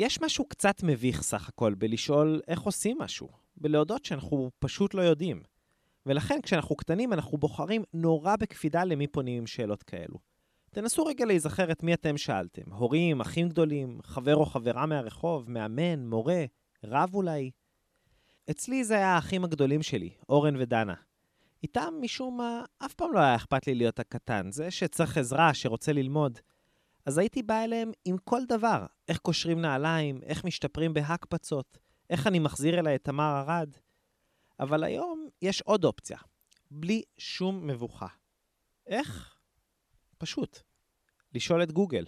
יש משהו קצת מביך סך הכל בלשאול איך עושים משהו, בלהודות שאנחנו פשוט לא יודעים. ולכן כשאנחנו קטנים אנחנו בוחרים נורא בקפידה למי פונים עם שאלות כאלו. תנסו רגע להיזכר את מי אתם שאלתם. הורים, אחים גדולים, חבר או חברה מהרחוב, מאמן, מורה, רב אולי. אצלי זה היה האחים הגדולים שלי, אורן ודנה. איתם, משום מה, אף פעם לא היה אכפת לי להיות הקטן, זה שצריך עזרה, שרוצה ללמוד. אז הייתי בא אליהם עם כל דבר, איך קושרים נעליים, איך משתפרים בהקפצות, איך אני מחזיר אליי את תמר ארד. אבל היום יש עוד אופציה, בלי שום מבוכה. איך? פשוט. לשאול את גוגל.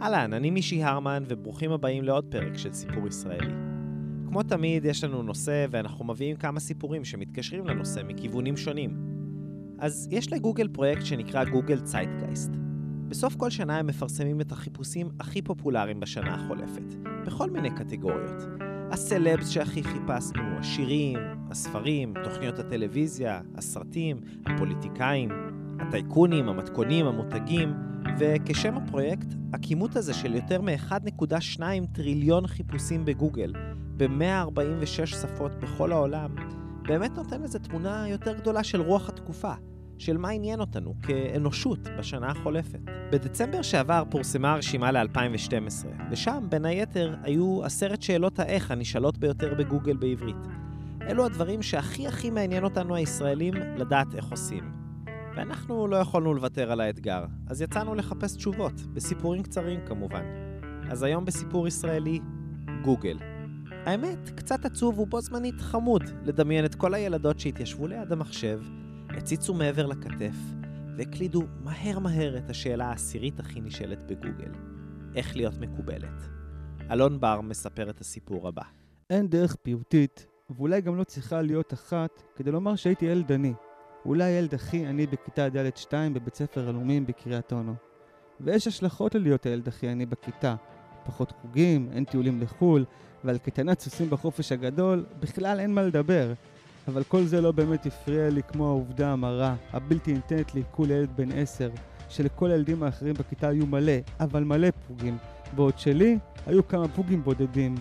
אהלן, אני מישי הרמן, וברוכים הבאים לעוד פרק של סיפור ישראלי. כמו תמיד, יש לנו נושא, ואנחנו מביאים כמה סיפורים שמתקשרים לנושא מכיוונים שונים. אז יש לגוגל פרויקט שנקרא גוגל צייטגייסט. בסוף כל שנה הם מפרסמים את החיפושים הכי פופולריים בשנה החולפת, בכל מיני קטגוריות. הסלבס שהכי חיפשנו, השירים, הספרים, תוכניות הטלוויזיה, הסרטים, הפוליטיקאים, הטייקונים, המתכונים, המותגים, וכשם הפרויקט, הכימות הזה של יותר מ-1.2 טריליון חיפושים בגוגל, ב-146 שפות בכל העולם, באמת נותן לזה תמונה יותר גדולה של רוח התקופה, של מה עניין אותנו כאנושות בשנה החולפת. בדצמבר שעבר פורסמה הרשימה ל-2012, ושם, בין היתר, היו עשרת שאלות האיך הנשאלות ביותר בגוגל בעברית. אלו הדברים שהכי הכי מעניין אותנו הישראלים לדעת איך עושים. ואנחנו לא יכולנו לוותר על האתגר, אז יצאנו לחפש תשובות, בסיפורים קצרים כמובן. אז היום בסיפור ישראלי, גוגל. האמת, קצת עצוב ובו זמנית חמוד לדמיין את כל הילדות שהתיישבו ליד המחשב, הציצו מעבר לכתף, והקלידו מהר מהר את השאלה העשירית הכי נשאלת בגוגל, איך להיות מקובלת. אלון בר מספר את הסיפור הבא. אין דרך פיוטית, ואולי גם לא צריכה להיות אחת, כדי לומר שהייתי ילד עני. אולי הילד הכי עני בכיתה ד'-2 בבית ספר עלומים בקריית אונו. ויש השלכות ללהיות הילד הכי עני בכיתה. פחות חוגים, אין טיולים לחו"ל, ועל קטנת סוסים בחופש הגדול, בכלל אין מה לדבר. אבל כל זה לא באמת הפריע לי כמו העובדה המרה, הבלתי ניתנת לעיכול לילד בן עשר, שלכל הילדים האחרים בכיתה היו מלא, אבל מלא פוגים, בעוד שלי היו כמה פוגים בודדים.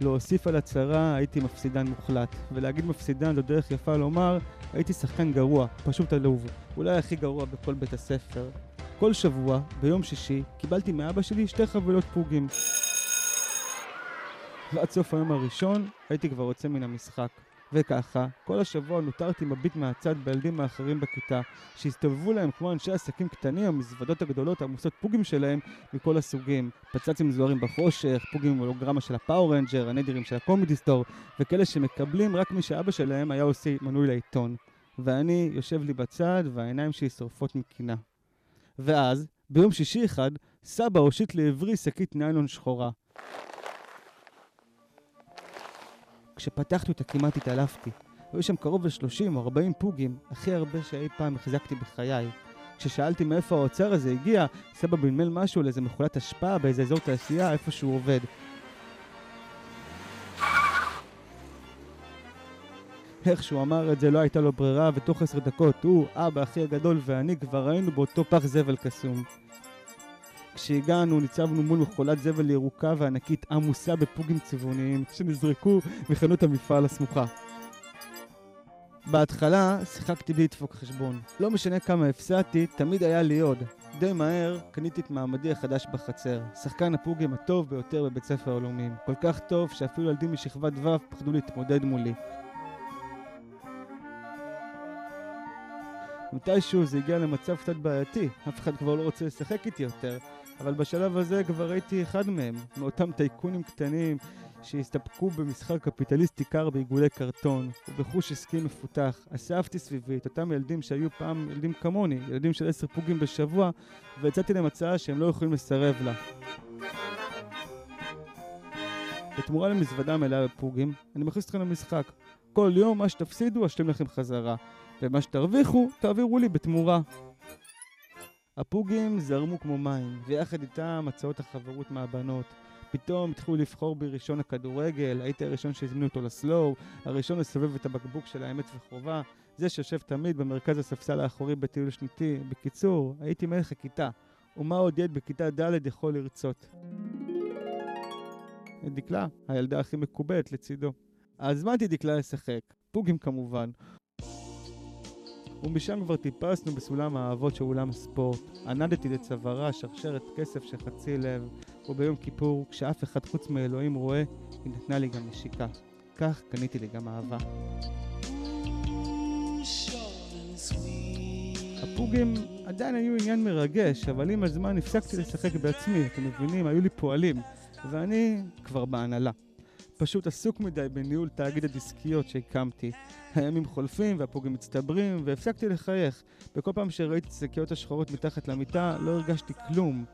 להוסיף על הצהרה, הייתי מפסידן מוחלט. ולהגיד מפסידן זו דרך יפה לומר, הייתי שחקן גרוע, פשוט עלוב. אולי הכי גרוע בכל בית הספר. כל שבוע, ביום שישי, קיבלתי מאבא שלי שתי חבילות פוגים. ועד סוף היום הראשון, הייתי כבר יוצא מן המשחק. וככה, כל השבוע נותרתי מביט מהצד בילדים האחרים בכיתה, שהסתובבו להם כמו אנשי עסקים קטנים, המזוודות הגדולות עמוסות פוגים שלהם מכל הסוגים. פוגים זוהרים בחושך, פוגים עם הולוגרמה של ה Power Ranger, הנדירים של הקומדי סטור, וכאלה שמקבלים רק מי שאבא שלהם היה עושה מנוי לעיתון. ואני יושב לי בצד, והעיניים שלי שורפות מקינה. ואז, ביום שישי אחד, סבא הושיט לעברי שקית ניילון שחורה. כשפתחתי אותה כמעט התעלפתי. היו שם קרוב ל-30 או 40 פוגים, הכי הרבה שאי פעם החזקתי בחיי. כששאלתי מאיפה האוצר הזה הגיע, סבא בנמל משהו על איזה מכולת אשפה באיזה אזור תעשייה איפה שהוא עובד. איך שהוא אמר את זה לא הייתה לו ברירה, ותוך עשר דקות הוא, אבא, אחי הגדול ואני כבר היינו באותו פח זבל קסום. כשהגענו ניצבנו מול מכולת זבל ירוקה וענקית עמוסה בפוגים צבעוניים שנזרקו מחנות המפעל הסמוכה. בהתחלה שיחקתי בלי לדפוק חשבון. לא משנה כמה הפסדתי, תמיד היה לי עוד. די מהר קניתי את מעמדי החדש בחצר. שחקן הפוגים הטוב ביותר בבית ספר הלאומיים. כל כך טוב שאפילו ילדים משכבת ו' פחדו להתמודד מולי. מתישהו זה הגיע למצב קצת בעייתי, אף אחד כבר לא רוצה לשחק איתי יותר, אבל בשלב הזה כבר הייתי אחד מהם, מאותם טייקונים קטנים שהסתפקו במשחק קפיטליסטי קר בעיגולי קרטון, ובחוש עסקי מפותח. אספתי סביבי את אותם ילדים שהיו פעם ילדים כמוני, ילדים של עשר פוגים בשבוע, והצעתי להם הצעה שהם לא יכולים לסרב לה. בתמורה למזוודה מלאה בפוגים, אני מכניס אתכם למשחק. כל יום מה שתפסידו, אשלים לכם חזרה. ומה שתרוויחו, תעבירו לי בתמורה. הפוגים זרמו כמו מים, ויחד איתם הצעות החברות מהבנות. פתאום התחילו לבחור בראשון הכדורגל, הייתי הראשון שהזמינו אותו לסלואו, הראשון לסובב את הבקבוק של האמת וחובה, זה שיושב תמיד במרכז הספסל האחורי בטיול שנתי. בקיצור, הייתי מלך הכיתה. ומה עוד ילד בכיתה ד' יכול לרצות. דקלה, הילדה הכי מקובלת לצידו. הזמנתי דקלה לשחק, פוגים כמובן. ומשם כבר טיפסנו בסולם האהבות של אולם הספורט. ענדתי לצווארה שרשרת כסף של חצי לב, וביום כיפור, כשאף אחד חוץ מאלוהים רואה, היא נתנה לי גם נשיקה. כך קניתי לי גם אהבה. הפוגים עדיין היו עניין מרגש, אבל עם הזמן הפסקתי לשחק בעצמי, אתם מבינים? היו לי פועלים, ואני כבר בהנהלה. פשוט עסוק מדי בניהול תאגיד הדיסקיות שהקמתי. הימים חולפים והפוגים מצטברים, והפסקתי לחייך. וכל פעם שראיתי את השקיות השחורות מתחת למיטה, לא הרגשתי כלום.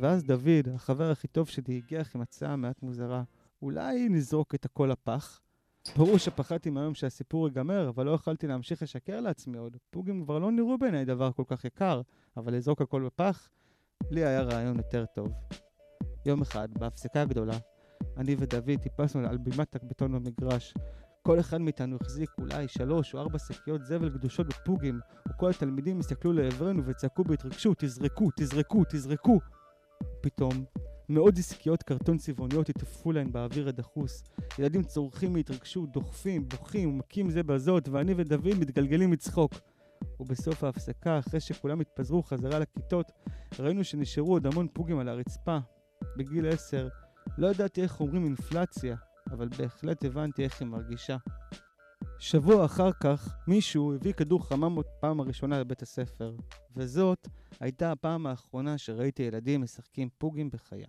ואז דוד, החבר הכי טוב שלי, הגיח עם הצעה מעט מוזרה. אולי נזרוק את הכל לפח? ברור שפחדתי מהיום שהסיפור ייגמר, אבל לא יכולתי להמשיך לשקר לעצמי עוד. פוגים כבר לא נראו בעיניי דבר כל כך יקר, אבל לזרוק הכל בפח? לי היה רעיון יותר טוב. יום אחד, בהפסקה הגדולה, אני ודוד טיפסנו על בימת הבטון במגרש. כל אחד מאיתנו החזיק אולי שלוש או ארבע שקיות זבל גדושות בפוגים, וכל התלמידים הסתכלו לעברנו וצעקו בהתרגשות, תזרקו, תזרקו, תזרקו! פתאום, מאות דיסקיות קרטון צבעוניות התעפו להן באוויר הדחוס. ילדים צורכים מהתרגשות, דוחפים, בוכים ומכים זה בזאת, ואני ודוד מתגלגלים מצחוק. ובסוף ההפסקה, אחרי שכולם התפזרו חזרה לכיתות, ראינו שנשארו עוד המון פוגים על הרצפה. בגיל עשר, לא ידעתי איך אומרים אינפלציה, אבל בהחלט הבנתי איך היא מרגישה. שבוע אחר כך, מישהו הביא כדור חמם עוד פעם הראשונה לבית הספר, וזאת הייתה הפעם האחרונה שראיתי ילדים משחקים פוגים בחיי.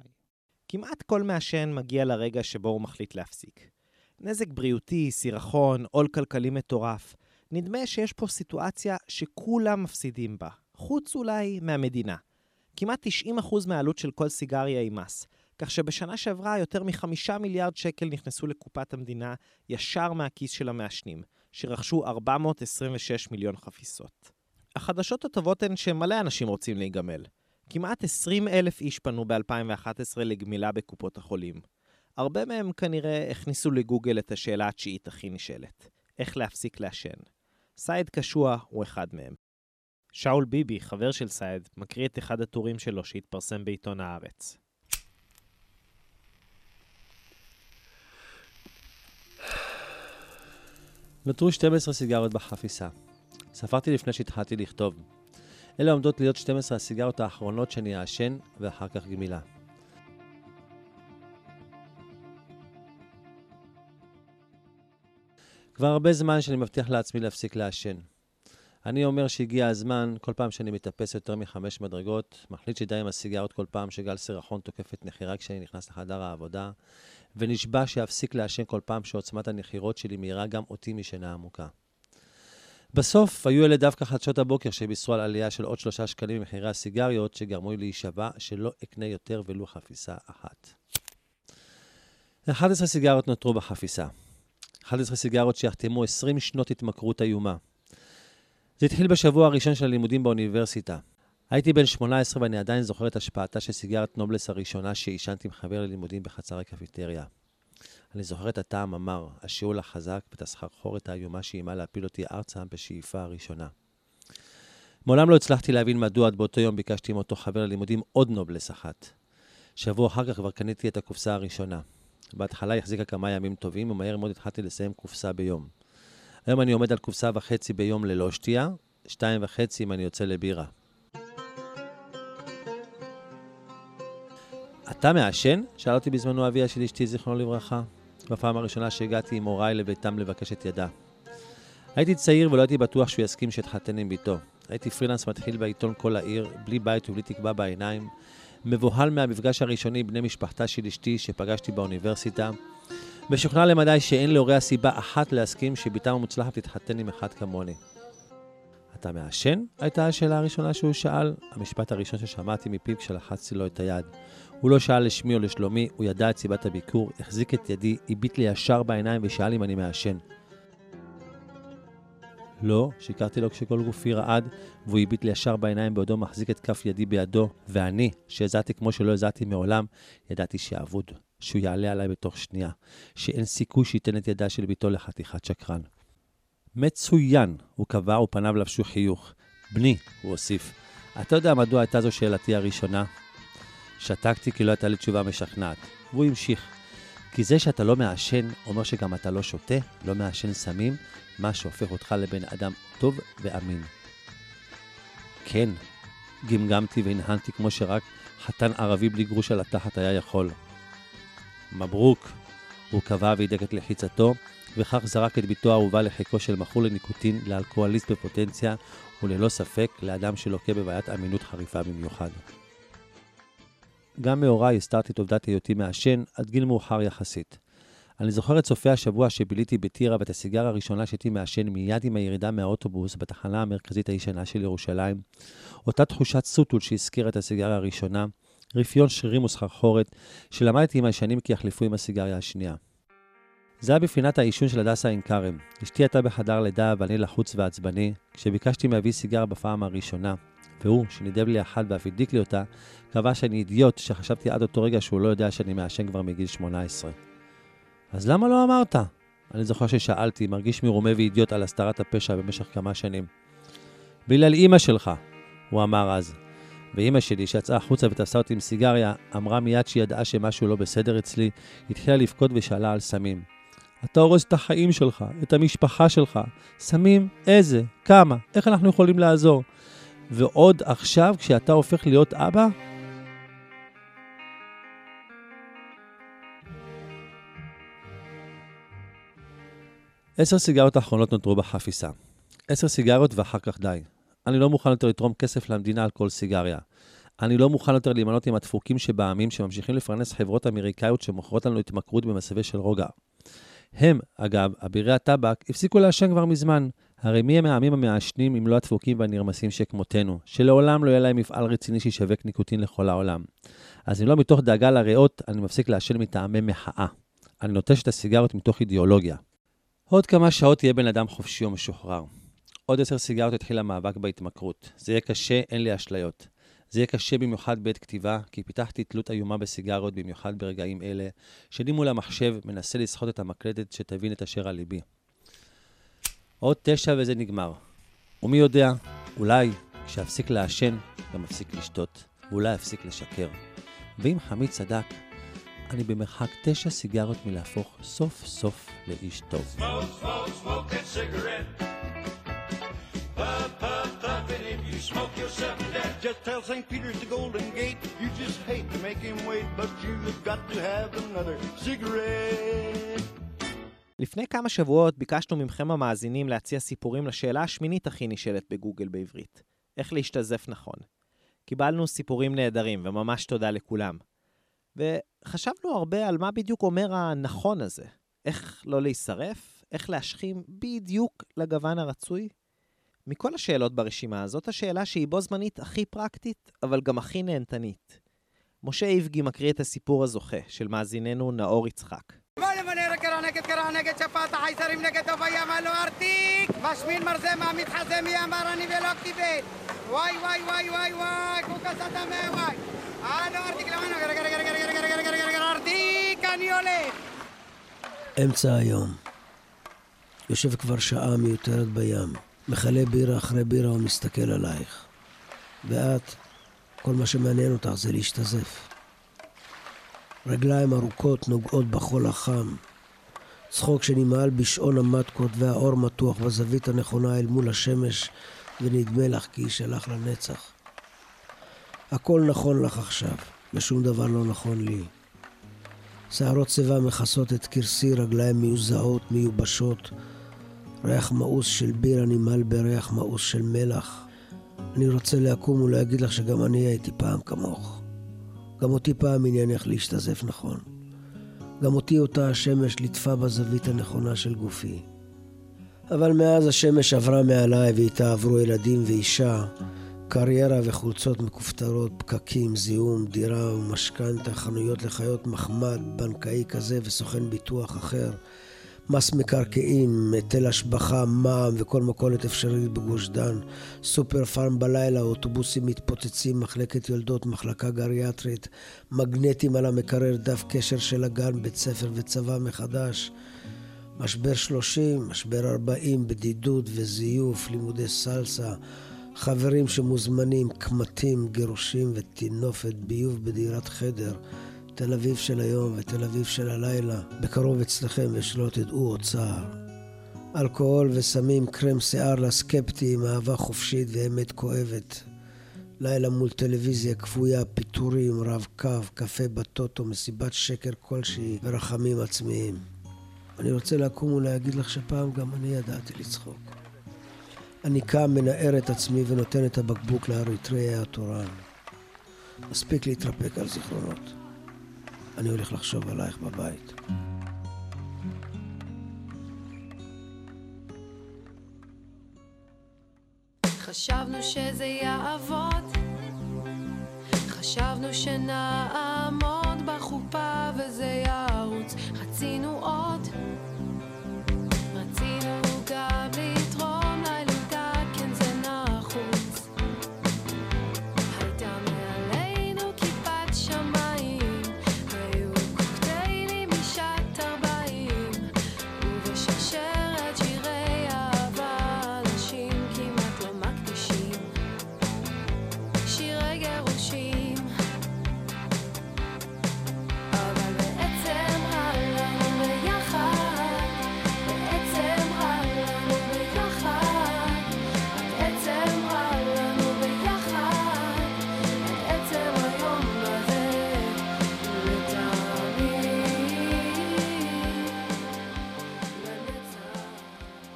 כמעט כל מעשן מגיע לרגע שבו הוא מחליט להפסיק. נזק בריאותי, סירחון, עול כלכלי מטורף. נדמה שיש פה סיטואציה שכולם מפסידים בה, חוץ אולי מהמדינה. כמעט 90% מהעלות של כל סיגריה היא מס, כך שבשנה שעברה יותר מחמישה מיליארד שקל נכנסו לקופת המדינה ישר מהכיס של המעשנים, שרכשו 426 מיליון חפיסות. החדשות הטובות הן שמלא אנשים רוצים להיגמל. כמעט 20 אלף איש פנו ב-2011 לגמילה בקופות החולים. הרבה מהם כנראה הכניסו לגוגל את השאלה התשיעית הכי נשאלת, איך להפסיק לעשן. סייד קשוע הוא אחד מהם. שאול ביבי, חבר של סייד, מקריא את אחד הטורים שלו שהתפרסם בעיתון הארץ. נותרו 12 סיגריות בחפיסה. ספרתי לפני שהתחלתי לכתוב. אלה עומדות להיות 12 הסיגריות האחרונות שאני אעשן, ואחר כך גמילה. כבר הרבה זמן שאני מבטיח לעצמי להפסיק לעשן. אני אומר שהגיע הזמן, כל פעם שאני מטפס יותר מחמש מדרגות, מחליט שדי עם הסיגריות כל פעם שגל סירחון תוקף את נחירה כשאני נכנס לחדר העבודה, ונשבע שאפסיק לעשן כל פעם שעוצמת הנחירות שלי מהירה גם אותי משינה עמוקה. בסוף היו אלה דווקא חדשות הבוקר שבישרו על עלייה של עוד שלושה שקלים במחירי הסיגריות, שגרמו לי להישבע שלא אקנה יותר ולו חפיסה אחת. 11 סיגריות נותרו בחפיסה. 11 סיגריות שיחתמו 20 שנות התמכרות איומה. זה התחיל בשבוע הראשון של הלימודים באוניברסיטה. הייתי בן 18 ואני עדיין זוכר את השפעתה של סיגרת נובלס הראשונה שעישנתי עם חבר ללימודים בחצר הקפיטריה. אני זוכר את הטעם המר, השיעול החזק ואת הסחרחורת האיומה שאיימה להפיל אותי ארצה בשאיפה הראשונה. מעולם לא הצלחתי להבין מדוע עד באותו יום ביקשתי עם אותו חבר ללימודים עוד נובלס אחת. שבוע אחר כך כבר קניתי את הקופסה הראשונה. בהתחלה החזיקה כמה ימים טובים, ומהר מאוד התחלתי לסיים קופסה ביום. היום אני עומד על קופסה וחצי ביום ללא שתייה, שתיים וחצי אם אני יוצא לבירה. אתה מעשן? שאל אותי בזמנו אביה של אשתי, זיכרונו לברכה, בפעם הראשונה שהגעתי עם הוריי לביתם לבקש את ידה. הייתי צעיר ולא הייתי בטוח שהוא יסכים שאתחתן עם ביתו. הייתי פרילנס מתחיל בעיתון כל העיר, בלי בית ובלי תקווה בעיניים, מבוהל מהמפגש הראשוני עם בני משפחתה של אשתי שפגשתי באוניברסיטה, משוכנע למדי שאין להוריה סיבה אחת להסכים שבתם המוצלחת תתחתן עם אחד כמוני. אתה מעשן? הייתה השאלה הראשונה שהוא שאל, המשפט הראשון ששמעתי מפיו כשלחצתי לו את היד. הוא לא שאל לשמי או לשלומי, הוא ידע את סיבת הביקור, החזיק את ידי, הביט לי ישר בעיניים ושאל אם אני מעשן. לא, שיקרתי לו כשכל גופי רעד, והוא הביט לי ישר בעיניים בעודו מחזיק את כף ידי בידו, ואני, שהזעתי כמו שלא הזעתי מעולם, ידעתי שאבוד, שהוא יעלה עליי בתוך שנייה, שאין סיכוי שייתן את ידה של ביתו לחתיכת שקרן. מצוין, הוא קבע ופניו לבשו חיוך. בני, הוא הוסיף, אתה יודע מדוע הייתה זו שאלתי הראשונה? שתקתי כי לא הייתה לי תשובה משכנעת. והוא המשיך, כי זה שאתה לא מעשן, אומר שגם אתה לא שותה, לא מעשן סמים, מה שהופך אותך לבן אדם טוב ואמין. כן, גמגמתי והנהנתי כמו שרק חתן ערבי בלי גרוש על התחת היה יכול. מברוק, הוא קבע והידק את לחיצתו, וכך זרק את בתו האהובה לחיקו של מכור לניקוטין, לאלכוהוליסט בפוטנציה, וללא ספק לאדם שלוקה בבעיית אמינות חריפה במיוחד. גם מהוריי הסתרתי את עובדת היותי מעשן עד גיל מאוחר יחסית. אני זוכר את סופי השבוע שביליתי בטירה ואת הסיגר הראשונה שהייתי מעשן מיד עם הירידה מהאוטובוס בתחנה המרכזית הישנה של ירושלים. אותה תחושת סוטול שהזכירה את הסיגריה הראשונה, רפיון שרירים וסחרחורת, שלמדתי עם הישנים כי יחלפו עם הסיגריה השנייה. זה היה בפינת העישון של הדסה עין כרם. אשתי הייתה בחדר לידה ואני לחוץ ועצבני. כשביקשתי מאבי סיגר בפעם הראשונה, והוא, שנידב לי אחת ואף הדליק לי אותה, קבע שאני אידיוט שחשבתי עד אותו רגע שהוא לא יודע שאני מעשן כבר מגיל 18. אז למה לא אמרת? אני זוכר ששאלתי, מרגיש מרומה ואידיוט על הסתרת הפשע במשך כמה שנים. בגלל אימא שלך, הוא אמר אז. ואימא שלי, שיצאה החוצה ותפסה אותי עם סיגריה, אמרה מיד שהיא ידעה שמשהו לא בסדר אצלי, התחילה לבכות ושאלה על סמים. אתה הורס את החיים שלך, את המשפחה שלך. סמים? איזה? כמה? איך אנחנו יכולים לעזור? ועוד עכשיו, כשאתה הופך להיות אבא? עשר סיגריות האחרונות נותרו בחפיסה. עשר סיגריות ואחר כך די. אני לא מוכן יותר לתרום כסף למדינה על כל סיגריה. אני לא מוכן יותר להימנות עם הדפוקים שבעמים שממשיכים לפרנס חברות אמריקאיות שמוכרות לנו התמכרות במסווה של רוגע. הם, אגב, אבירי הטבק, הפסיקו לעשן כבר מזמן. הרי מי הם העמים המעשנים אם לא הדפוקים והנרמסים שכמותנו, שלעולם לא יהיה להם מפעל רציני שישווק ניקוטין לכל העולם. אז אם לא מתוך דאגה לריאות, אני מפסיק לעשן מטעמי מחאה. אני נוטש את הסיגריות מתוך אידיאולוגיה. עוד כמה שעות תהיה בן אדם חופשי ומשוחרר. עוד עשר סיגריות יתחיל המאבק בהתמכרות. זה יהיה קשה, אין לי אשליות. זה יהיה קשה במיוחד בעת כתיבה, כי פיתחתי תלות איומה בסיגריות, במיוחד ברגעים אלה, שאני מול המחשב מנסה לסחוט את המקלדת שתבין את אשר על ליבי. עוד תשע וזה נגמר. ומי יודע, אולי כשאפסיק לעשן, גם אפסיק לשתות, ואולי אפסיק לשקר. ואם חמי צדק, אני במרחק תשע סיגריות מלהפוך סוף סוף לאיש טוב. Smoke, smoke smoke Just tell St. Peter's the Golden Gate. You just hate to make him wait, but you've got to have another cigarette. לפני כמה שבועות ביקשנו מכם המאזינים להציע סיפורים לשאלה השמינית הכי נשאלת בגוגל בעברית. איך להשתזף נכון. קיבלנו סיפורים נהדרים, וממש תודה לכולם. וחשבנו הרבה על מה בדיוק אומר הנכון הזה. איך לא להישרף, איך להשכים בדיוק לגוון הרצוי, מכל השאלות ברשימה הזאת, השאלה שהיא בו זמנית הכי פרקטית, אבל גם הכי נהנתנית. משה איבגי מקריא את הסיפור הזוכה של מאזיננו נאור יצחק. אמצע היום. יושב כבר שעה מיותרת בים. מכלה בירה אחרי בירה ומסתכל עלייך. ואת, כל מה שמעניין אותך זה להשתזף. רגליים ארוכות נוגעות בחול החם. צחוק שנמעל בשעון המטקות והאור מתוח בזווית הנכונה אל מול השמש, ונדמה לך כי יישלח לנצח. הכל נכון לך עכשיו, ושום דבר לא נכון לי. שערות שיבה מכסות את כרסי, רגליים מיוזעות, מיובשות, ריח מאוס של בירה נמהל בריח מאוס של מלח. אני רוצה לקום ולהגיד לך שגם אני הייתי פעם כמוך. גם אותי פעם עניין איך להשתזף נכון. גם אותי אותה השמש ליטפה בזווית הנכונה של גופי. אבל מאז השמש עברה מעליי ואיתה עברו ילדים ואישה, קריירה וחולצות מכופתרות, פקקים, זיהום, דירה ומשכנתה, חנויות לחיות מחמד, בנקאי כזה וסוכן ביטוח אחר, מס מקרקעין, היטל השבחה, מע"מ וכל מכולת אפשרית בגוש דן, סופר פארם בלילה, אוטובוסים מתפוצצים, מחלקת יולדות, מחלקה גריאטרית, מגנטים על המקרר, דף קשר של הגן, בית ספר וצבא מחדש, משבר שלושים, משבר ארבעים, בדידות וזיוף, לימודי סלסה, חברים שמוזמנים, קמטים, גירושים וטינופת, ביוב בדירת חדר, תל אביב של היום ותל אביב של הלילה, בקרוב אצלכם ושלא תדעו עוד צער. אלכוהול וסמים, קרם שיער לסקפטים, אהבה חופשית ואמת כואבת. לילה מול טלוויזיה כפויה, פיטורים, רב קו, קפה בטוטו, מסיבת שקר כלשהי ורחמים עצמיים. אני רוצה לקום ולהגיד לך שפעם גם אני ידעתי לצחוק. אני קם, מנער את עצמי ונותן את הבקבוק לאריתריאי התורן. מספיק להתרפק על זיכרונות. אני הולך לחשוב עלייך בבית. חשבנו שזה יעבוד, חשבנו שנעמוד בחופה וזה ירוץ,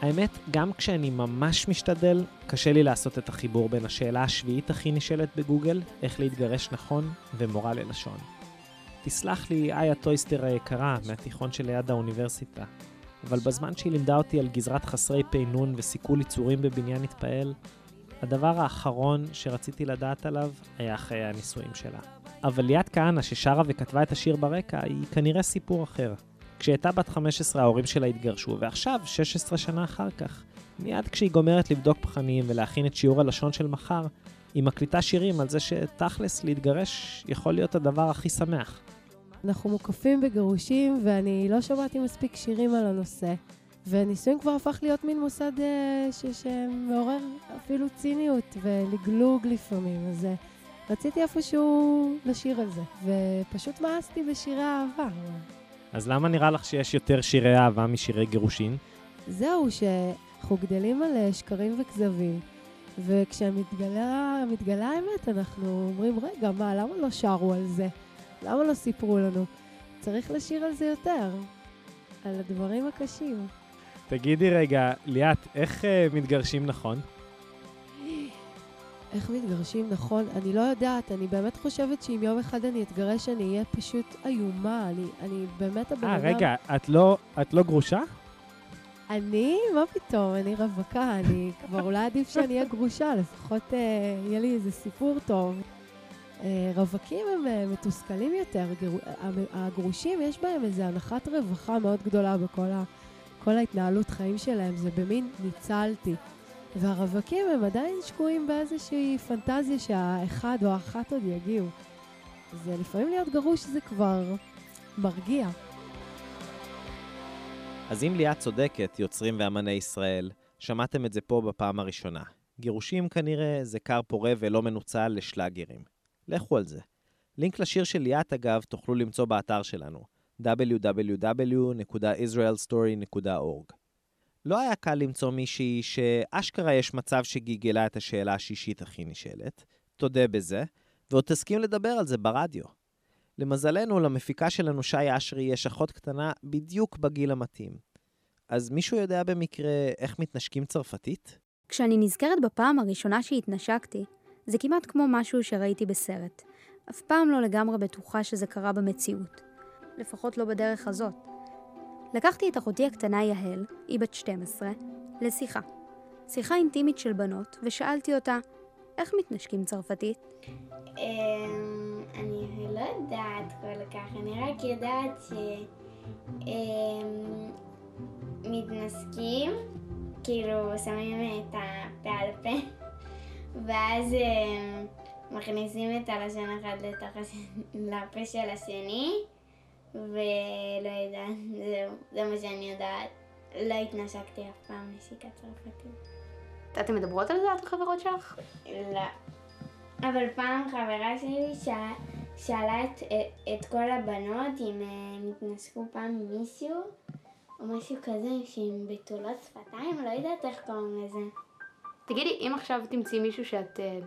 האמת, גם כשאני ממש משתדל, קשה לי לעשות את החיבור בין השאלה השביעית הכי נשאלת בגוגל, איך להתגרש נכון, ומורה ללשון. תסלח לי, איה טויסטר היקרה, מהתיכון שליד האוניברסיטה, אבל בזמן שהיא לימדה אותי על גזרת חסרי פ"נ ושיכול עיצורים בבניין התפעל, הדבר האחרון שרציתי לדעת עליו היה חיי הנישואים שלה. אבל ליאת כהנא, ששרה וכתבה את השיר ברקע, היא כנראה סיפור אחר. כשהייתה בת 15 ההורים שלה התגרשו, ועכשיו, 16 שנה אחר כך, מיד כשהיא גומרת לבדוק פחנים ולהכין את שיעור הלשון של מחר, היא מקליטה שירים על זה שתכלס להתגרש יכול להיות הדבר הכי שמח. אנחנו מוקפים בגירושים, ואני לא שמעתי מספיק שירים על הנושא. ונישואים כבר הפך להיות מין מוסד אה, ש- שמעורר אפילו ציניות ולגלוג לפעמים, אז אה, רציתי איפשהו לשיר על זה, ופשוט מאסתי בשירי אהבה. אז למה נראה לך שיש יותר שירי אהבה משירי גירושין? זהו, שאנחנו גדלים על אה, שקרים וכזבים, וכשמתגלה מתגלה האמת, אנחנו אומרים, רגע, מה, למה לא שרו על זה? למה לא סיפרו לנו? צריך לשיר על זה יותר, על הדברים הקשים. תגידי רגע, ליאת, איך אה, מתגרשים נכון? איך מתגרשים נכון? אני לא יודעת, אני באמת חושבת שאם יום אחד אני אתגרש, אני אהיה פשוט איומה. אני, אני באמת הבן אה, אדם... רגע, את לא, את לא גרושה? אני? מה פתאום? אני רווקה, אני כבר אולי עדיף שאני אהיה גרושה, לפחות אה, יהיה לי איזה סיפור טוב. אה, רווקים הם אה, מתוסכלים יותר, גר... המ- הגרושים יש בהם איזו הנחת רווחה מאוד גדולה בכל ה... כל ההתנהלות חיים שלהם, זה במין ניצלתי. והרווקים הם עדיין שקועים באיזושהי פנטזיה שהאחד או האחת עוד יגיעו. זה לפעמים להיות גרוש זה כבר מרגיע. אז אם ליאת צודקת, יוצרים ואמני ישראל, שמעתם את זה פה בפעם הראשונה. גירושים כנראה זה כר פורה ולא מנוצל לשלאגרים. לכו על זה. לינק לשיר של ליאת, אגב, תוכלו למצוא באתר שלנו, www.israelstory.org. לא היה קל למצוא מישהי שאשכרה יש מצב שגיגלה את השאלה השישית הכי נשאלת, תודה בזה, ועוד תסכים לדבר על זה ברדיו. למזלנו, למפיקה שלנו, שי אשרי, יש אחות קטנה בדיוק בגיל המתאים. אז מישהו יודע במקרה איך מתנשקים צרפתית? כשאני נזכרת בפעם הראשונה שהתנשקתי, זה כמעט כמו משהו שראיתי בסרט. אף פעם לא לגמרי בטוחה שזה קרה במציאות. לפחות לא בדרך הזאת. לקחתי את אחותי הקטנה יהל, היא בת 12, לשיחה. שיחה אינטימית של בנות, ושאלתי אותה, איך מתנשקים צרפתית? אמ, אני לא יודעת כל כך, אני רק יודעת ש... אמ, כאילו שמים את הפה על פה, ואז אמ, מכניסים את הלשון אחד לתוך הש- של השני, ולא יודעת, זהו, זה מה שאני יודעת. לא התנשקתי אף פעם נשיקה צרפתית. אתן מדברות על זה, את וחברות שלך? לא. אבל פעם חברה שלי שאלה, שאלה את, את כל הבנות אם הם התנסקו פעם עם מישהו, או משהו כזה, שהם בתולות שפתיים, לא יודעת איך קוראים לזה. תגידי, אם עכשיו תמצאי מישהו שאת אה,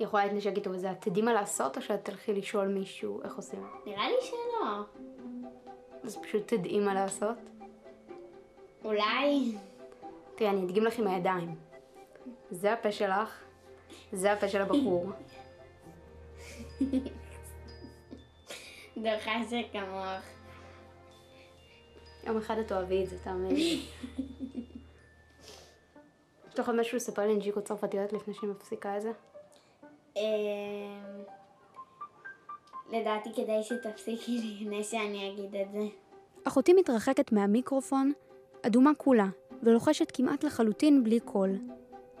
יכולה להתנשק איתו וזה, את תדעי מה לעשות, או שאת תלכי לשאול מישהו איך עושים? נראה לי שלא. אז פשוט תדעי מה לעשות. אולי. תראי, אני אדגים לך עם הידיים. זה הפה שלך, זה הפה של הבחור. דוחה שכמוך. יום אחד את אוהבי את זה, תאמין לי. יש לך עוד משהו לספר לי נג'יקות צרפתיות לפני שאני מפסיקה את זה? אמ, לדעתי כדאי שתפסיקי לפני שאני אגיד את זה. אחותי מתרחקת מהמיקרופון, אדומה כולה, ולוחשת כמעט לחלוטין בלי קול.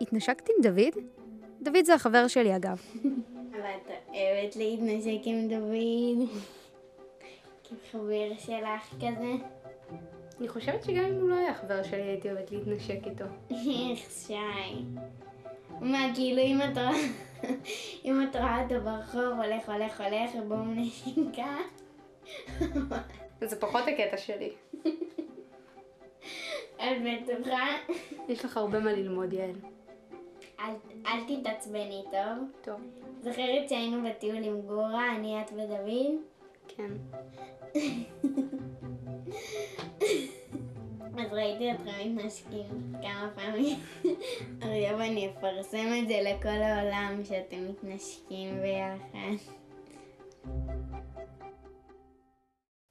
התנשקת עם דוד? דוד זה החבר שלי אגב. אבל את אוהבת להתנשק עם דוד? כחבר שלך כזה? אני חושבת שגם אם הוא לא היה חבר שלי הייתי אוהבת להתנשק איתו. איך שי. מה, כאילו אם את רואה... אם את רואה אותו ברחוב, הולך, הולך, הולך, ובואו נשיקה. זה פחות הקטע שלי. את בטוחה? יש לך הרבה מה ללמוד, יעל. אל, אל תתעצבני, טוב? טוב. זוכרת שהיינו בטיול עם גורה, אני, את ודוד? כן. אז ראיתי אתכם מתנשקים כמה פעמים. עכשיו אני אפרסם את זה לכל העולם שאתם מתנשקים ביחד.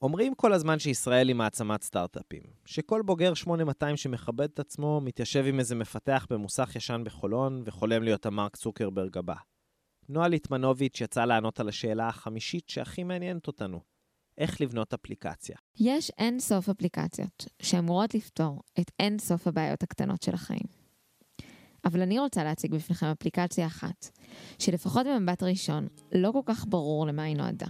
אומרים כל הזמן שישראל היא מעצמת סטארט-אפים, שכל בוגר 8200 שמכבד את עצמו מתיישב עם איזה מפתח במוסך ישן בחולון וחולם להיות המרק צוקרברג הבא. נועה ליטמנוביץ' יצאה לענות על השאלה החמישית שהכי מעניינת אותנו, איך לבנות אפליקציה. יש אין סוף אפליקציות שאמורות לפתור את אין סוף הבעיות הקטנות של החיים. אבל אני רוצה להציג בפניכם אפליקציה אחת, שלפחות במבט ראשון לא כל כך ברור למה היא נועדה.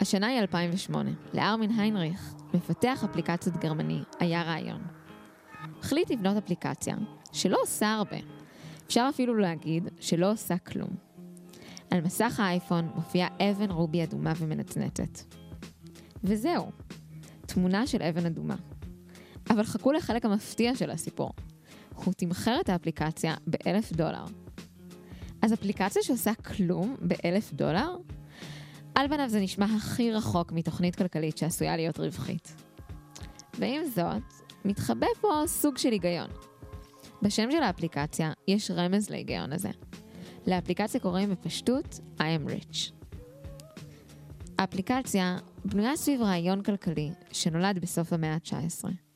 השנה היא 2008. לארמין היינריך, מפתח אפליקציות גרמני, היה רעיון. החליט לבנות אפליקציה שלא עושה הרבה. אפשר אפילו להגיד שלא עושה כלום. על מסך האייפון מופיעה אבן רובי אדומה ומנצנצת. וזהו, תמונה של אבן אדומה. אבל חכו לחלק המפתיע של הסיפור. הוא תמחר את האפליקציה באלף דולר. אז אפליקציה שעושה כלום באלף דולר? על פניו זה נשמע הכי רחוק מתוכנית כלכלית שעשויה להיות רווחית. ועם זאת, מתחבא פה סוג של היגיון. בשם של האפליקציה יש רמז להיגיון הזה. לאפליקציה קוראים בפשטות I am rich. האפליקציה בנויה סביב רעיון כלכלי שנולד בסוף המאה ה-19.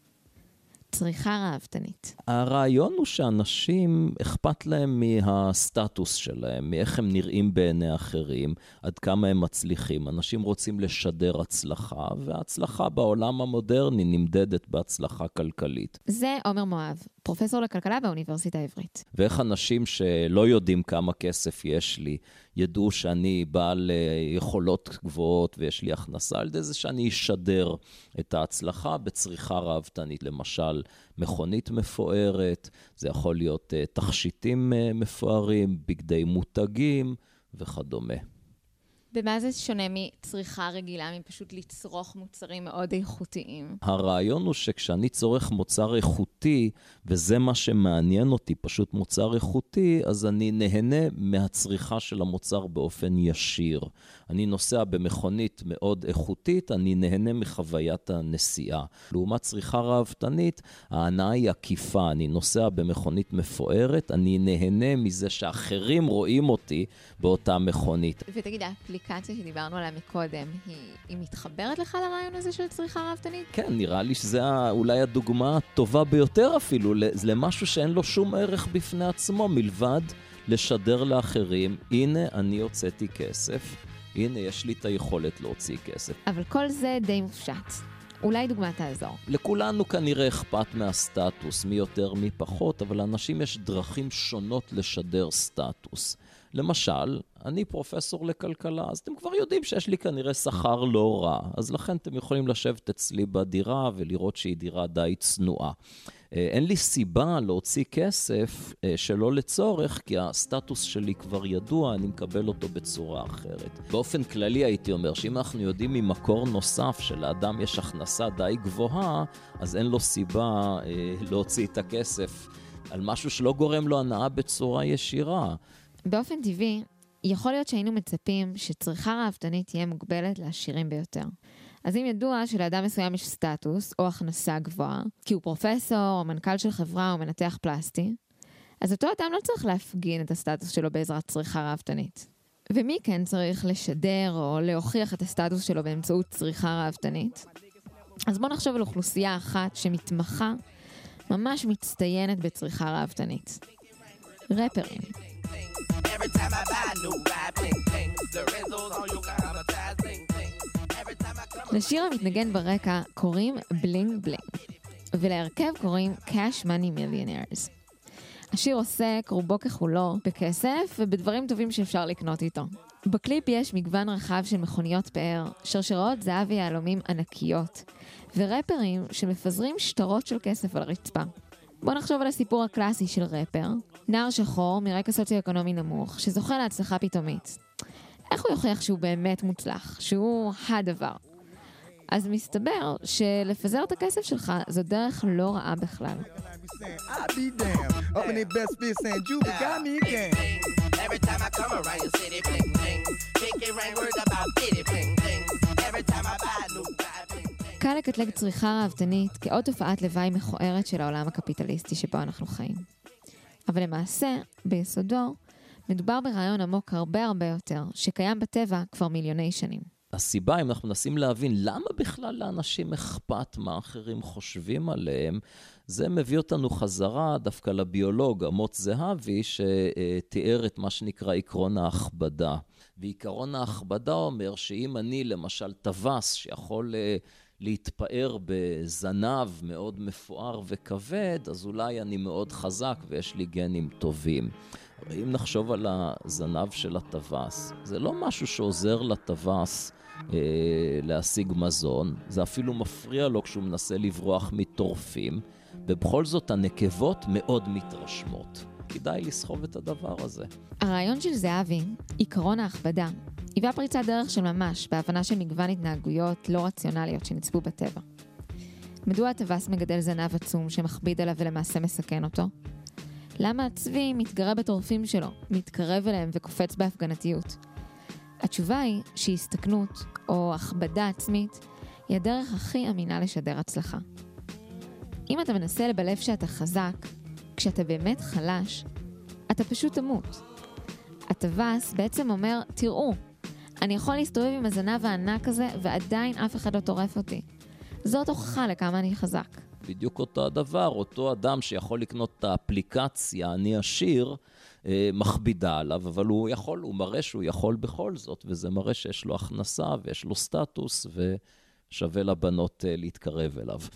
צריכה ראוותנית. הרעיון הוא שאנשים, אכפת להם מהסטטוס שלהם, מאיך הם נראים בעיני אחרים, עד כמה הם מצליחים. אנשים רוצים לשדר הצלחה, וההצלחה בעולם המודרני נמדדת בהצלחה כלכלית. זה עומר מואב, פרופסור לכלכלה באוניברסיטה העברית. ואיך אנשים שלא יודעים כמה כסף יש לי, ידעו שאני בעל אה, יכולות גבוהות ויש לי הכנסה, על ידי זה שאני אשדר את ההצלחה בצריכה ראוותנית. למשל, מכונית מפוארת, זה יכול להיות אה, תכשיטים אה, מפוארים, בגדי מותגים וכדומה. במה זה שונה מצריכה רגילה, מפשוט לצרוך מוצרים מאוד איכותיים? הרעיון הוא שכשאני צורך מוצר איכותי, וזה מה שמעניין אותי, פשוט מוצר איכותי, אז אני נהנה מהצריכה של המוצר באופן ישיר. אני נוסע במכונית מאוד איכותית, אני נהנה מחוויית הנסיעה. לעומת צריכה ראוותנית, ההנאה היא עקיפה. אני נוסע במכונית מפוארת, אני נהנה מזה שאחרים רואים אותי באותה מכונית. ותגיד, האפליקציה שדיברנו עליה מקודם, היא, היא מתחברת לך לרעיון הזה של צריכה ראוותנית? כן, נראה לי שזו אולי הדוגמה הטובה ביותר אפילו, למשהו שאין לו שום ערך בפני עצמו, מלבד לשדר לאחרים, הנה אני הוצאתי כסף, הנה יש לי את היכולת להוציא כסף. אבל כל זה די מופשט. אולי דוגמה תעזור. לכולנו כנראה אכפת מהסטטוס, מי יותר מי פחות, אבל לאנשים יש דרכים שונות לשדר סטטוס. למשל, אני פרופסור לכלכלה, אז אתם כבר יודעים שיש לי כנראה שכר לא רע, אז לכן אתם יכולים לשבת אצלי בדירה ולראות שהיא דירה די צנועה. אה, אין לי סיבה להוציא כסף אה, שלא לצורך, כי הסטטוס שלי כבר ידוע, אני מקבל אותו בצורה אחרת. באופן כללי הייתי אומר שאם אנחנו יודעים ממקור נוסף שלאדם יש הכנסה די גבוהה, אז אין לו סיבה אה, להוציא את הכסף על משהו שלא גורם לו הנאה בצורה ישירה. באופן טבעי, יכול להיות שהיינו מצפים שצריכה ראוותנית תהיה מוגבלת לעשירים ביותר. אז אם ידוע שלאדם מסוים יש סטטוס או הכנסה גבוהה, כי הוא פרופסור או מנכ"ל של חברה או מנתח פלסטי, אז אותו אדם לא צריך להפגין את הסטטוס שלו בעזרת צריכה ראוותנית. ומי כן צריך לשדר או להוכיח את הסטטוס שלו באמצעות צריכה ראוותנית? אז בואו נחשוב על אוכלוסייה אחת שמתמחה, ממש מצטיינת בצריכה ראוותנית. ראפרים. Every time I buy לשיר המתנגן ברקע קוראים Bling Bling, ולהרכב קוראים Cash Money Millionaires. השיר עוסק רובו ככולו בכסף ובדברים טובים שאפשר לקנות איתו. בקליפ יש מגוון רחב של מכוניות פאר, שרשראות זהב ויהלומים ענקיות, ורפרים שמפזרים שטרות של כסף על הרצפה. בואו נחשוב על הסיפור הקלאסי של רפר, נער שחור מרקע סוציו-אקונומי נמוך, שזוכה להצלחה פתאומית. איך הוא יוכיח שהוא באמת מוצלח, שהוא הדבר? אז מסתבר שלפזר את הכסף שלך זו דרך לא רעה בכלל. קל לקטלג צריכה ראוותנית כעוד תופעת לוואי מכוערת של העולם הקפיטליסטי שבו אנחנו חיים. אבל למעשה, ביסודו, מדובר ברעיון עמוק הרבה הרבה יותר, שקיים בטבע כבר מיליוני שנים. הסיבה, אם אנחנו מנסים להבין למה בכלל לאנשים אכפת מה אחרים חושבים עליהם, זה מביא אותנו חזרה דווקא לביולוג אמוץ זהבי, שתיאר את מה שנקרא עקרון ההכבדה. ועקרון ההכבדה אומר שאם אני למשל טווס שיכול אה, להתפאר בזנב מאוד מפואר וכבד, אז אולי אני מאוד חזק ויש לי גנים טובים. אם נחשוב על הזנב של הטווס, זה לא משהו שעוזר לטווס אה, להשיג מזון, זה אפילו מפריע לו כשהוא מנסה לברוח מטורפים, ובכל זאת הנקבות מאוד מתרשמות. כדאי לסחוב את הדבר הזה. הרעיון של זהבי, עקרון ההכבדה, היווה פריצת דרך של ממש בהבנה של מגוון התנהגויות לא רציונליות שנצפו בטבע. מדוע הטווס מגדל זנב עצום שמכביד עליו ולמעשה מסכן אותו? למה הצבי מתגרה בטורפים שלו, מתקרב אליהם וקופץ בהפגנתיות? התשובה היא שהסתכנות, או הכבדה עצמית, היא הדרך הכי אמינה לשדר הצלחה. אם אתה מנסה לבלף שאתה חזק, כשאתה באמת חלש, אתה פשוט תמות. הטווס בעצם אומר, תראו, אני יכול להסתובב עם הזנב הענק הזה ועדיין אף אחד לא טורף אותי. זאת הוכחה לכמה אני חזק. בדיוק אותו הדבר, אותו אדם שיכול לקנות את האפליקציה, אני עשיר, מכבידה עליו, אבל הוא יכול, הוא מראה שהוא יכול בכל זאת, וזה מראה שיש לו הכנסה ויש לו סטטוס, ושווה לבנות אה, להתקרב אליו.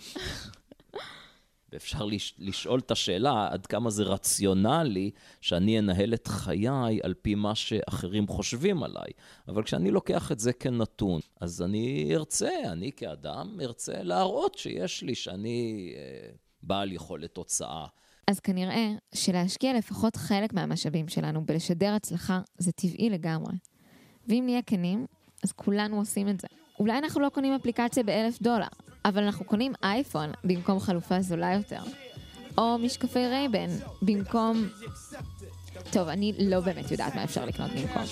ואפשר לש, לשאול את השאלה עד כמה זה רציונלי שאני אנהל את חיי על פי מה שאחרים חושבים עליי. אבל כשאני לוקח את זה כנתון, אז אני ארצה, אני כאדם ארצה להראות שיש לי, שאני אה, בעל יכולת תוצאה. אז כנראה שלהשקיע לפחות חלק מהמשאבים שלנו בלשדר הצלחה זה טבעי לגמרי. ואם נהיה כנים, אז כולנו עושים את זה. אולי אנחנו לא קונים אפליקציה באלף דולר, אבל אנחנו קונים אייפון במקום חלופה זולה יותר. או משקפי רייבן במקום... טוב, אני לא באמת יודעת מה אפשר לקנות במקום.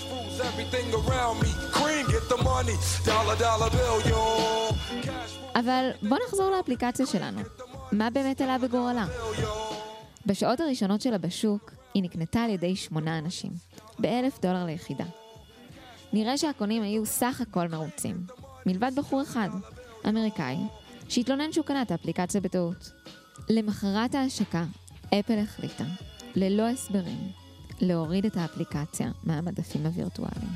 אבל בוא נחזור לאפליקציה שלנו. מה באמת עלה בגורלה? בשעות הראשונות שלה בשוק, היא נקנתה על ידי שמונה אנשים, באלף דולר ליחידה. נראה שהקונים היו סך הכל מרוצים, מלבד בחור אחד, אמריקאי, שהתלונן שהוא קנה את האפליקציה בטעות. למחרת ההשקה, אפל החליטה, ללא הסברים, להוריד את האפליקציה מהמדפים הווירטואליים.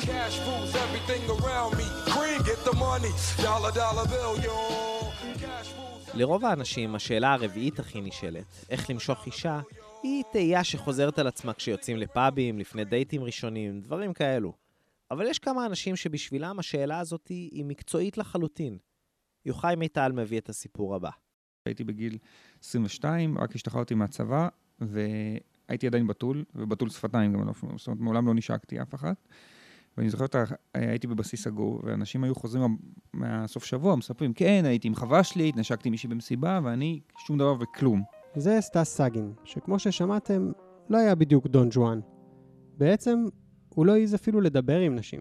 Cash rules everything around me. Cream, get the money. Dollar, dollar bill, yo. לרוב האנשים, השאלה הרביעית הכי נשאלת, איך למשוך אישה, היא תהייה שחוזרת על עצמה כשיוצאים לפאבים, לפני דייטים ראשונים, דברים כאלו. אבל יש כמה אנשים שבשבילם השאלה הזאת היא מקצועית לחלוטין. יוחאי מיטל מביא את הסיפור הבא. הייתי בגיל 22, רק השתחררתי מהצבא, והייתי עדיין בתול, ובתול שפתיים גם, זאת אומרת, מעולם לא נשקתי אף אחת. ואני זוכר, אותה, הייתי בבסיס סגור, ואנשים היו חוזרים מהסוף שבוע, מספרים, כן, הייתי עם חווה שלי, התנשקתי מישהי במסיבה, ואני שום דבר וכלום. זה סטס סאגין, שכמו ששמעתם, לא היה בדיוק דון ג'ואן. בעצם, הוא לא העז אפילו לדבר עם נשים.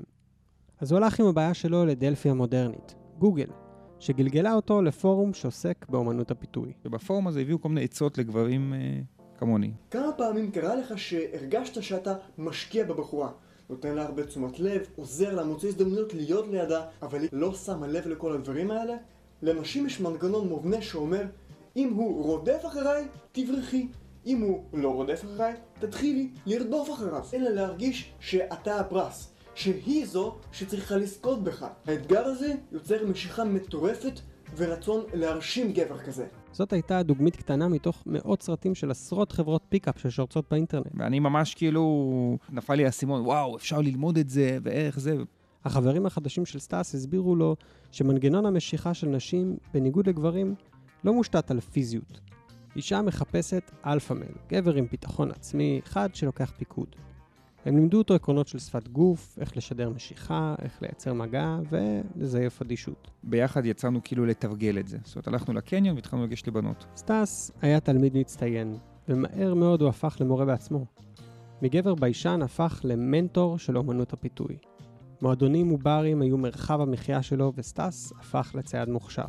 אז הוא הלך עם הבעיה שלו לדלפי המודרנית, גוגל, שגלגלה אותו לפורום שעוסק באמנות הפיתוי. ובפורום הזה הביאו כל מיני עצות לגברים אה, כמוני. כמה פעמים קרה לך שהרגשת שאתה משקיע בבחורה? נותן לה הרבה תשומת לב, עוזר לה, מוצא הזדמנויות להיות לידה, אבל היא לא שמה לב לכל הדברים האלה? לנשים יש מנגנון מובנה שאומר, אם הוא רודף אחריי, תברחי. אם הוא לא רודף אחריי, תתחילי לרדוף אחריו. אלא להרגיש שאתה הפרס, שהיא זו שצריכה לזכות בך. האתגר הזה יוצר משיכה מטורפת ורצון להרשים גבר כזה. זאת הייתה דוגמית קטנה מתוך מאות סרטים של עשרות חברות פיקאפ ששורצות באינטרנט. ואני ממש כאילו, נפל לי האסימון, וואו, אפשר ללמוד את זה, ואיך זה. החברים החדשים של סטאס הסבירו לו שמנגנון המשיכה של נשים, בניגוד לגברים, לא מושתת על פיזיות. אישה מחפשת alpha male, גבר עם ביטחון עצמי, אחד שלוקח פיקוד. הם לימדו אותו עקרונות של שפת גוף, איך לשדר משיכה, איך לייצר מגע ולזייף אדישות. ביחד יצאנו כאילו לתרגל את זה. זאת אומרת, הלכנו לקניון והתחלנו לגשת לבנות. סטאס היה תלמיד מצטיין, ומהר מאוד הוא הפך למורה בעצמו. מגבר ביישן הפך למנטור של אומנות הפיתוי. מועדונים וברים היו מרחב המחיה שלו, וסטאס הפך לצייד מוכשר.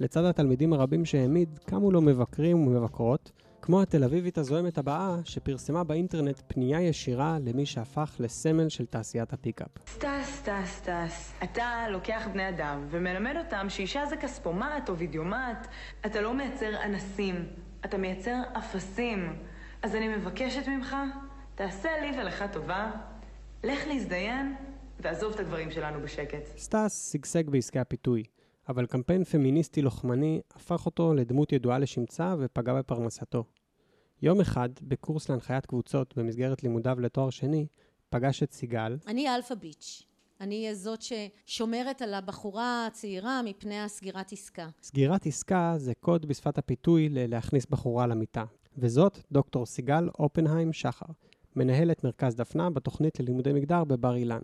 לצד התלמידים הרבים שהעמיד, קמו לו מבקרים ומבקרות, כמו התל אביבית הזועמת הבאה, שפרסמה באינטרנט פנייה ישירה למי שהפך לסמל של תעשיית ה pickup. סטס, סטס, סטס, אתה לוקח בני אדם ומלמד אותם שאישה זה כספומט או וידאומט. אתה לא מייצר אנסים, אתה מייצר אפסים. אז אני מבקשת ממך, תעשה לי ולך טובה, לך להזדיין ועזוב את הדברים שלנו בשקט. סטאס שגשג בעסקי הפיתוי, אבל קמפיין פמיניסטי לוחמני הפך אותו לדמות ידועה לשמצה ופגע בפרנסתו. יום אחד, בקורס להנחיית קבוצות במסגרת לימודיו לתואר שני, פגש את סיגל. אני alpha bitch. אני זאת ששומרת על הבחורה הצעירה מפני הסגירת עסקה. סגירת עסקה זה קוד בשפת הפיתוי ללהכניס בחורה למיטה. וזאת דוקטור סיגל אופנהיים שחר, מנהלת מרכז דפנה בתוכנית ללימודי מגדר בבר אילן.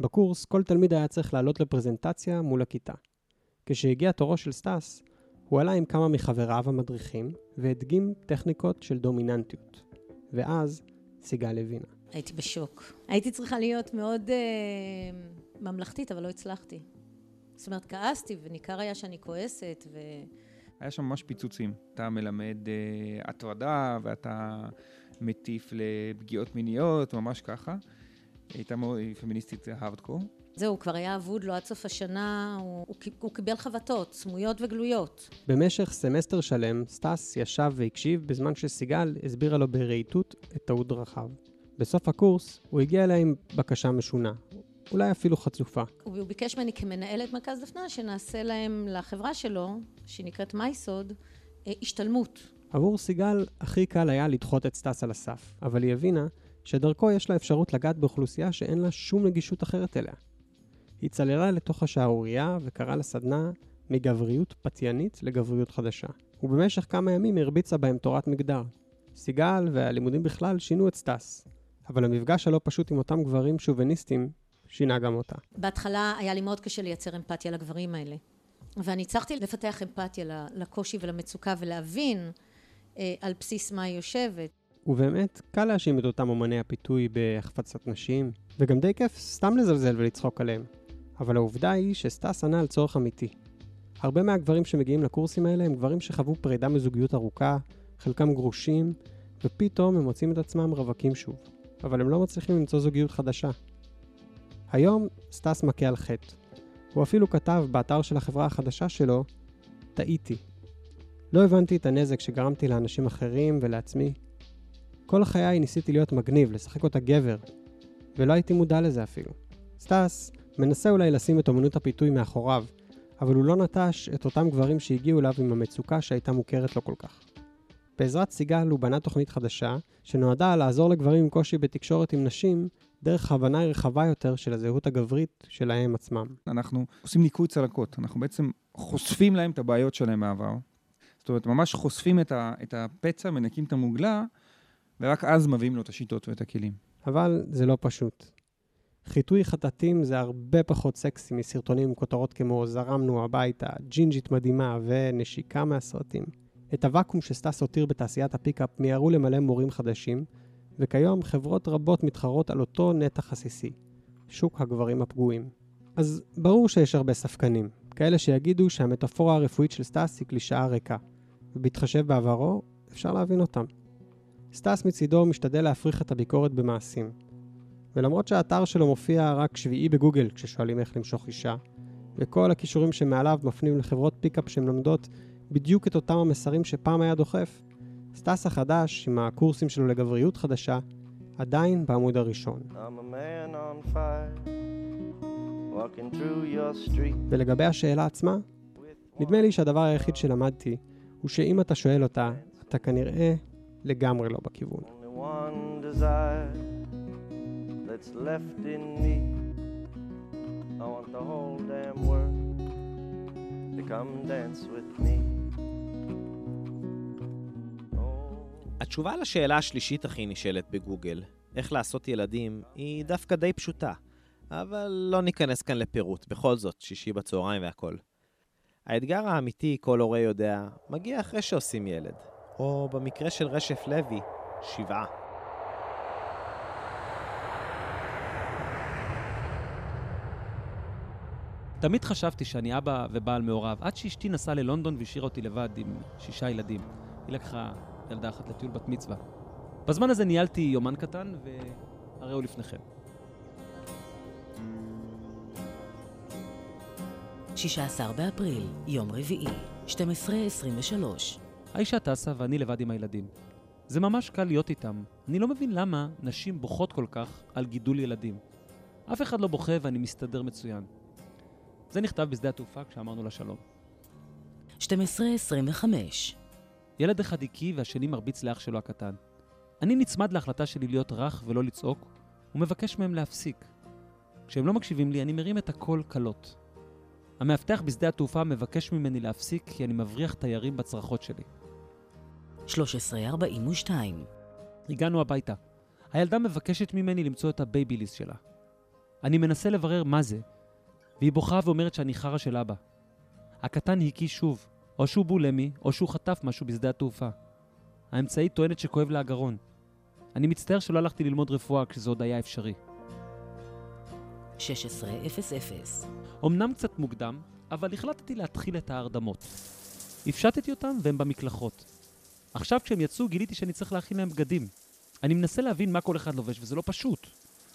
בקורס, כל תלמיד היה צריך לעלות לפרזנטציה מול הכיתה. כשהגיע תורו של סטאס, הוא עלה עם כמה מחבריו המדריכים והדגים טכניקות של דומיננטיות. ואז סיגל הבינה. הייתי בשוק. הייתי צריכה להיות מאוד אה, ממלכתית, אבל לא הצלחתי. זאת אומרת, כעסתי, וניכר היה שאני כועסת, ו... היה שם ממש פיצוצים. אתה מלמד אה, הטרדה, ואתה מטיף לפגיעות מיניות, ממש ככה. הייתה מאוד פמיניסטית הארדקור. זהו, כבר היה אבוד לו עד סוף השנה, הוא, הוא, הוא קיבל חבטות, סמויות וגלויות. במשך סמסטר שלם, סטאס ישב והקשיב בזמן שסיגל הסבירה לו ברהיטות את טעות דרכיו. בסוף הקורס, הוא הגיע אליה עם בקשה משונה, אולי אפילו חצופה. הוא ביקש ממני כמנהלת מרכז דפנה שנעשה להם, לחברה שלו, שנקראת מייסוד, אה, השתלמות. עבור סיגל, הכי קל היה לדחות את סטאס על הסף, אבל היא הבינה שדרכו יש לה אפשרות לגעת באוכלוסייה שאין לה שום נגישות אחרת אליה. היא צללה לתוך השערורייה וקראה לסדנה מגבריות פתיינית לגבריות חדשה. ובמשך כמה ימים הרביצה בהם תורת מגדר. סיגל והלימודים בכלל שינו את סטאס, אבל המפגש הלא פשוט עם אותם גברים שוביניסטים שינה גם אותה. בהתחלה היה לי מאוד קשה לייצר אמפתיה לגברים האלה. ואני הצלחתי לפתח אמפתיה לקושי ולמצוקה ולהבין אה, על בסיס מה היא יושבת. ובאמת, קל להאשים את אותם אומני הפיתוי בהחפצת נשים, וגם די כיף סתם לזלזל ולצחוק עליהם. אבל העובדה היא שסטאס ענה על צורך אמיתי. הרבה מהגברים שמגיעים לקורסים האלה הם גברים שחוו פרידה מזוגיות ארוכה, חלקם גרושים, ופתאום הם מוצאים את עצמם רווקים שוב. אבל הם לא מצליחים למצוא זוגיות חדשה. היום סטאס מכה על חטא. הוא אפילו כתב באתר של החברה החדשה שלו, טעיתי. לא הבנתי את הנזק שגרמתי לאנשים אחרים ולעצמי. כל חיי ניסיתי להיות מגניב, לשחק אותה גבר, ולא הייתי מודע לזה אפילו. סטאס מנסה אולי לשים את אמנות הפיתוי מאחוריו, אבל הוא לא נטש את אותם גברים שהגיעו אליו עם המצוקה שהייתה מוכרת לו כל כך. בעזרת סיגל הוא בנה תוכנית חדשה, שנועדה לעזור לגברים עם קושי בתקשורת עם נשים, דרך הבנה רחבה יותר של הזהות הגברית שלהם עצמם. אנחנו עושים ניקוי צלקות, אנחנו בעצם חושפים להם את הבעיות שלהם מהעבר, זאת אומרת, ממש חושפים את, ה, את הפצע, מנקים את המוגלה, ורק אז מביאים לו את השיטות ואת הכלים. אבל זה לא פשוט. חיטוי חטטים זה הרבה פחות סקסי מסרטונים עם כותרות כמו זרמנו הביתה, ג'ינג'ית מדהימה ונשיקה מהסרטים. את הוואקום שסטאס הותיר בתעשיית ה pickup מיהרו למלא מורים חדשים, וכיום חברות רבות מתחרות על אותו נתח עסיסי, שוק הגברים הפגועים. אז ברור שיש הרבה ספקנים, כאלה שיגידו שהמטאפורה הרפואית של סטאס היא קלישאה ריקה, ובהתחשב בעברו, אפשר להבין אותם. סטאס מצידו משתדל להפריך את הביקורת במעשים. ולמרות שהאתר שלו מופיע רק שביעי בגוגל כששואלים איך למשוך אישה, וכל הקישורים שמעליו מפנים לחברות pickup שמלמדות בדיוק את אותם המסרים שפעם היה דוחף, סטאס החדש, עם הקורסים שלו לגבריות חדשה, עדיין בעמוד הראשון. ולגבי השאלה עצמה, נדמה לי שהדבר היחיד שלמדתי הוא שאם אתה שואל אותה, אתה כנראה לגמרי לא בכיוון. That's left in me. I want the whole damn world to come dance with me. התשובה לשאלה השלישית הכי נשאלת בגוגל, איך לעשות ילדים, היא דווקא די פשוטה. אבל לא ניכנס כאן לפירוט, בכל זאת, שישי בצהריים והכל. האתגר האמיתי, כל הורה יודע, מגיע אחרי שעושים ילד. או במקרה של רשף לוי, שבעה. תמיד חשבתי שאני אבא ובעל מעורב, עד שאשתי נסעה ללונדון והשאירה אותי לבד עם שישה ילדים. היא לקחה ילדה אחת לטיול בת מצווה. בזמן הזה ניהלתי יומן קטן, והרי הוא לפניכם. 16 באפריל, יום רביעי, 12:23. האישה טסה ואני לבד עם הילדים. זה ממש קל להיות איתם. אני לא מבין למה נשים בוכות כל כך על גידול ילדים. אף אחד לא בוכה ואני מסתדר מצוין. זה נכתב בשדה התעופה כשאמרנו לה שלום. 12:25. ילד אחד הקיא והשני מרביץ לאח שלו הקטן. אני נצמד להחלטה שלי להיות רך ולא לצעוק, ומבקש מהם להפסיק. כשהם לא מקשיבים לי, אני מרים את הקול קלות. המאבטח בשדה התעופה מבקש ממני להפסיק כי אני מבריח תיירים בצרחות שלי. 13:42. הגענו הביתה. הילדה מבקשת ממני למצוא את הבייביליס שלה. אני מנסה לברר מה זה, והיא בוכה ואומרת שאני חרא של אבא. הקטן הקיא שוב, או שהוא בולימי, או שהוא חטף משהו בשדה התעופה. האמצעית טוענת שכואב לה הגרון. אני מצטער שלא הלכתי ללמוד רפואה כשזה עוד היה אפשרי. 16:00. אמנם קצת מוקדם, אבל החלטתי להתחיל את ההרדמות. הפשטתי אותם והם במקלחות. עכשיו כשהם יצאו גיליתי שאני צריך להכין להם בגדים. אני מנסה להבין מה כל אחד לובש וזה לא פשוט.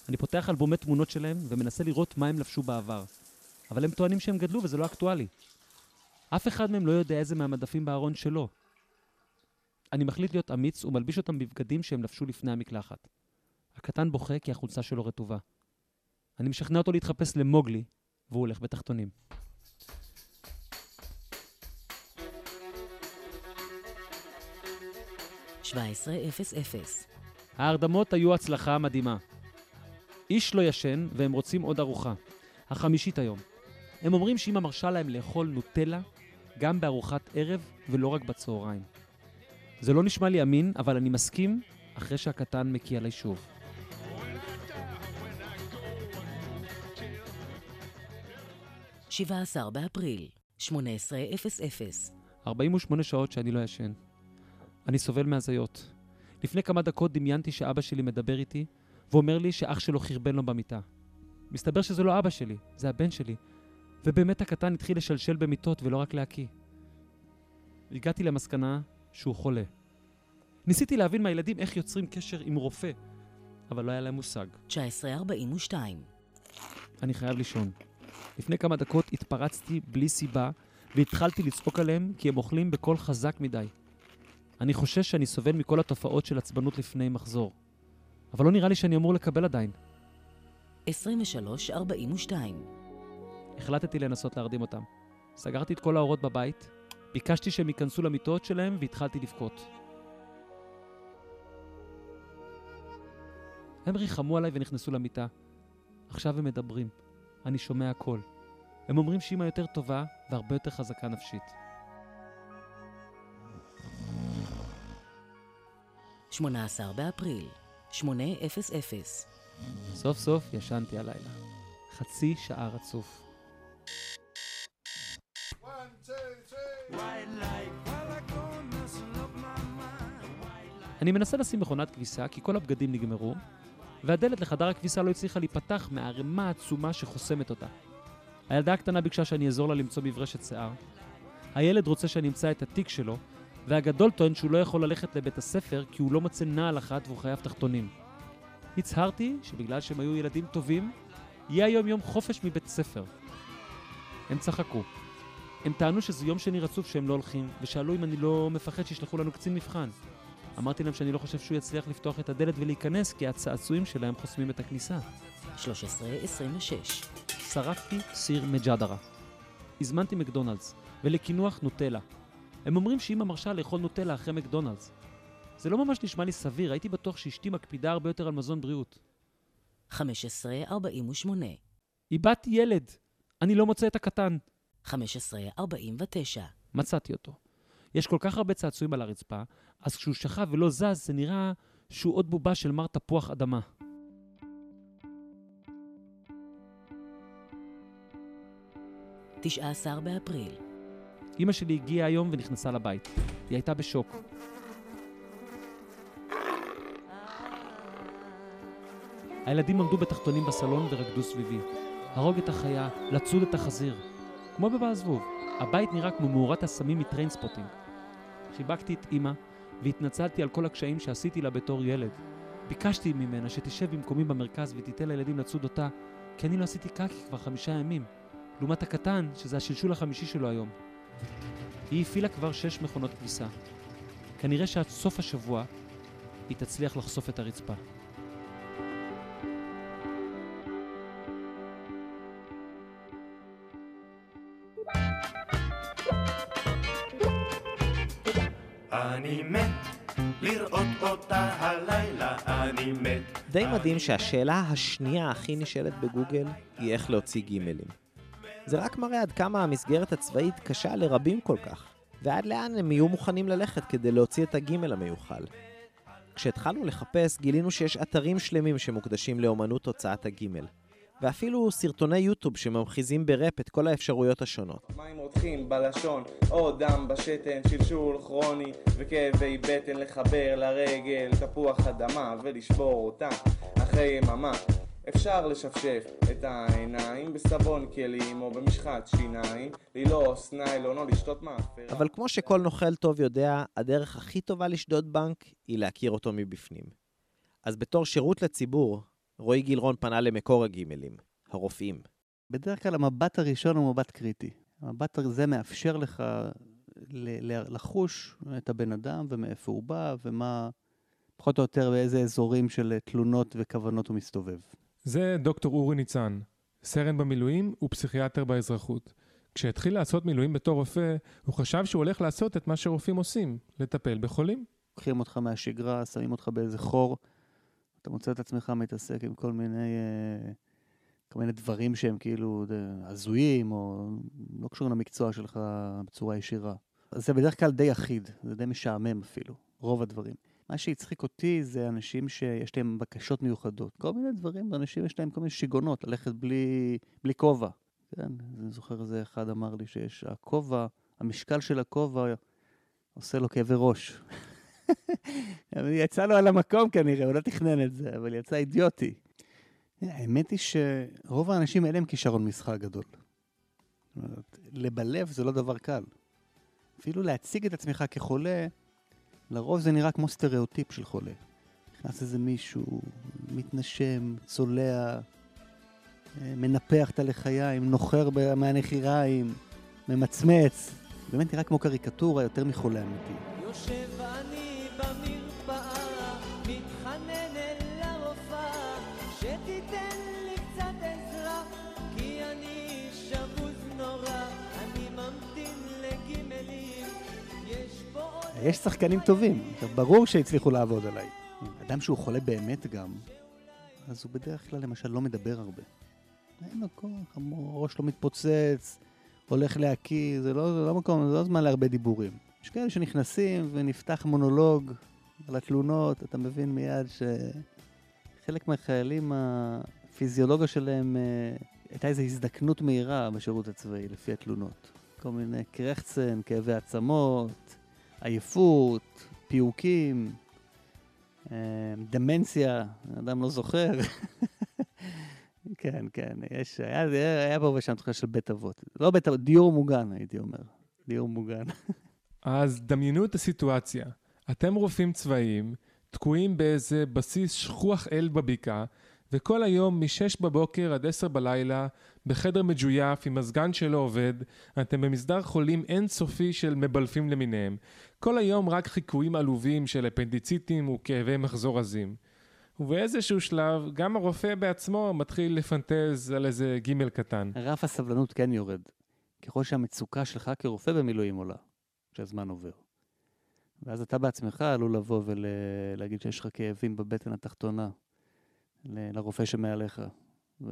אני פותח אלבומי תמונות שלהם ומנסה לראות מה הם לבשו בעבר. אבל הם טוענים שהם גדלו וזה לא אקטואלי. אף אחד מהם לא יודע איזה מהמדפים בארון שלו. אני מחליט להיות אמיץ ומלביש אותם בבגדים שהם לבשו לפני המקלחת. הקטן בוכה כי החולצה שלו רטובה. אני משכנע אותו להתחפש למוגלי, והוא הולך בתחתונים. ההרדמות היו הצלחה מדהימה. איש לא ישן והם רוצים עוד ארוחה. החמישית היום. הם אומרים שאמא מרשה להם לאכול נוטלה גם בארוחת ערב ולא רק בצהריים. זה לא נשמע לי אמין, אבל אני מסכים אחרי שהקטן מקיא עליי שוב. שבע עשר באפריל, שמונה עשרה אפס אפס. 48 שעות שאני לא ישן. אני סובל מהזיות. לפני כמה דקות דמיינתי שאבא שלי מדבר איתי, ואומר לי שאח שלו חרבן לו במיטה. מסתבר שזה לא אבא שלי, זה הבן שלי, ובאמת הקטן התחיל לשלשל במיטות ולא רק להקיא. הגעתי למסקנה שהוא חולה. ניסיתי להבין מהילדים איך יוצרים קשר עם רופא, אבל לא היה להם מושג. 1942. אני חייב לישון. לפני כמה דקות התפרצתי בלי סיבה והתחלתי לצעוק עליהם כי הם אוכלים בקול חזק מדי. אני חושש שאני סובל מכל התופעות של עצבנות לפני מחזור. אבל לא נראה לי שאני אמור לקבל עדיין. 23.42. החלטתי לנסות להרדים אותם. סגרתי את כל האורות בבית, ביקשתי שהם ייכנסו למיטות שלהם והתחלתי לבכות. הם ריחמו עליי ונכנסו למיטה. עכשיו הם מדברים. אני שומע הכל. הם אומרים שאמא יותר טובה והרבה יותר חזקה נפשית. 18 באפריל, 800. סוף סוף ישנתי הלילה. חצי שעה רצוף. אני מנסה לשים מכונת כביסה כי כל הבגדים נגמרו, והדלת לחדר הכביסה לא הצליחה להיפתח מהערימה העצומה שחוסמת אותה. הילדה הקטנה ביקשה שאני אעזור לה למצוא מברשת שיער. הילד רוצה שאני אמצא את התיק שלו, והגדול טוען שהוא לא יכול ללכת לבית הספר כי הוא לא מוצא נעל אחת והוא חייב תחתונים. הצהרתי שבגלל שהם היו ילדים טובים, יהיה היום יום חופש מבית ספר. הם צחקו. הם טענו שזה יום שני רצוף שהם לא הולכים, ושאלו אם אני לא מפחד שישלחו לנו קצין מבחן. אמרתי להם שאני לא חושב שהוא יצליח לפתוח את הדלת ולהיכנס, כי הצעצועים שלהם חוסמים את הכניסה. 1326. שרפתי סיר מג'דרה. הזמנתי מקדונלדס, ולקינוח נוטלה. הם אומרים שאמא מרשה לאכול נוטלה אחרי מקדונלדס. זה לא ממש נשמע לי סביר, הייתי בטוח שאשתי מקפידה הרבה יותר על מזון בריאות. 1548. איבדתי ילד, אני לא מוצא את הקטן. 1549. מצאתי אותו. יש כל כך הרבה צעצועים על הרצפה, אז כשהוא שכב ולא זז, זה נראה שהוא עוד בובה של מר תפוח אדמה. תשעה עשר באפריל. אמא שלי הגיעה היום ונכנסה לבית. היא הייתה בשוק. הילדים עמדו בתחתונים בסלון ורקדו סביבי. להרוג את החיה, לצוד את החזיר. כמו בבעל זבוב, הבית נראה כמו מאורת הסמים מטריינספוטינג. חיבקתי את אמא והתנצלתי על כל הקשיים שעשיתי לה בתור ילד. ביקשתי ממנה שתשב במקומי במרכז ותיתן לילדים לצוד אותה, כי אני לא עשיתי קקי כבר חמישה ימים. לעומת הקטן, שזה השלשול החמישי שלו היום. היא הפעילה כבר שש מכונות כביסה. כנראה שעד סוף השבוע היא תצליח לחשוף את הרצפה. די מדהים שהשאלה השנייה הכי נשאלת בגוגל היא איך להוציא גימלים. זה רק מראה עד כמה המסגרת הצבאית קשה לרבים כל כך, ועד לאן הם יהיו מוכנים ללכת כדי להוציא את הגימל המיוחל. כשהתחלנו לחפש, גילינו שיש אתרים שלמים שמוקדשים לאומנות הוצאת הגימל, ואפילו סרטוני יוטיוב שממחיזים בראפ את כל האפשרויות השונות. מים רותחים בלשון, או דם בשתן, שלשול כרוני, וכאבי בטן לחבר לרגל, תפוח אדמה ולשבור אותה אחרי יממה. אפשר לשפשף את העיניים בסבון כלים או במשחת שיניים, ללעוס ניילון או לשתות מאפה. אבל כמו שכל נוכל טוב יודע, הדרך הכי טובה לשדוד בנק היא להכיר אותו מבפנים. אז בתור שירות לציבור, רועי גילרון פנה למקור הגימלים, הרופאים. בדרך כלל המבט הראשון הוא מבט קריטי. המבט הזה מאפשר לך ל- ל- לחוש את הבן אדם ומאיפה הוא בא ומה, פחות או יותר באיזה אזורים של תלונות וכוונות הוא מסתובב. זה דוקטור אורי ניצן, סרן במילואים ופסיכיאטר באזרחות. כשהתחיל לעשות מילואים בתור רופא, הוא חשב שהוא הולך לעשות את מה שרופאים עושים, לטפל בחולים. לוקחים אותך מהשגרה, שמים אותך באיזה חור, אתה מוצא את עצמך מתעסק עם כל מיני, אה, כל מיני דברים שהם כאילו אה, הזויים, או לא קשורים למקצוע שלך בצורה ישירה. אז זה בדרך כלל די אחיד, זה די משעמם אפילו, רוב הדברים. מה שהצחיק אותי זה אנשים שיש להם בקשות מיוחדות. כל מיני דברים, אנשים יש להם כל מיני שיגעונות, ללכת בלי, בלי כובע. כן, אני זוכר איזה אחד אמר לי שיש הכובע, המשקל של הכובע עושה לו כאבי ראש. יצא לו על המקום כנראה, הוא לא תכנן את זה, אבל יצא אידיוטי. האמת היא שרוב האנשים אין להם כישרון משחק גדול. לבלב זה לא דבר קל. אפילו להציג את עצמך כחולה, לרוב זה נראה כמו סטריאוטיפ של חולה. נכנס איזה מישהו, מתנשם, צולע, אה, מנפח את הלחיים, נוחר מהנחיריים, ממצמץ. באמת נראה כמו קריקטורה יותר מחולה אמיתי. יושב יש שחקנים טובים, ברור שהצליחו לעבוד עליי. אדם שהוא חולה באמת גם, אז הוא בדרך כלל למשל לא מדבר הרבה. אין לו כוח, הראש לא מתפוצץ, הולך להקיא, זה לא, זה לא מקום, זה לא זמן להרבה דיבורים. יש כאלה שנכנסים ונפתח מונולוג על התלונות, אתה מבין מיד שחלק מהחיילים, הפיזיולוגיה שלהם, אה, הייתה איזו הזדקנות מהירה בשירות הצבאי, לפי התלונות. כל מיני קרחצן, כאבי עצמות, עייפות, פיוקים, אה, דמנציה, אדם לא זוכר. כן, כן, יש, היה, היה פה ושם תחושה של בית אבות. לא בית אבות, דיור מוגן, הייתי אומר. דיור מוגן. אז דמיינו את הסיטואציה. אתם רופאים צבאיים, תקועים באיזה בסיס שכוח אל בבקעה, וכל היום מ-6 בבוקר עד 10 בלילה, בחדר מג'ויף עם מזגן שלא עובד, אתם במסדר חולים אינסופי של מבלפים למיניהם. כל היום רק חיקויים עלובים של אפנדיציטים וכאבי מחזור עזים. ובאיזשהו שלב, גם הרופא בעצמו מתחיל לפנטז על איזה גימל קטן. רף הסבלנות כן יורד. ככל שהמצוקה שלך כרופא במילואים עולה, כשהזמן עובר. ואז אתה בעצמך עלול לבוא ולהגיד שיש לך כאבים בבטן התחתונה ל- לרופא שמעליך. ו...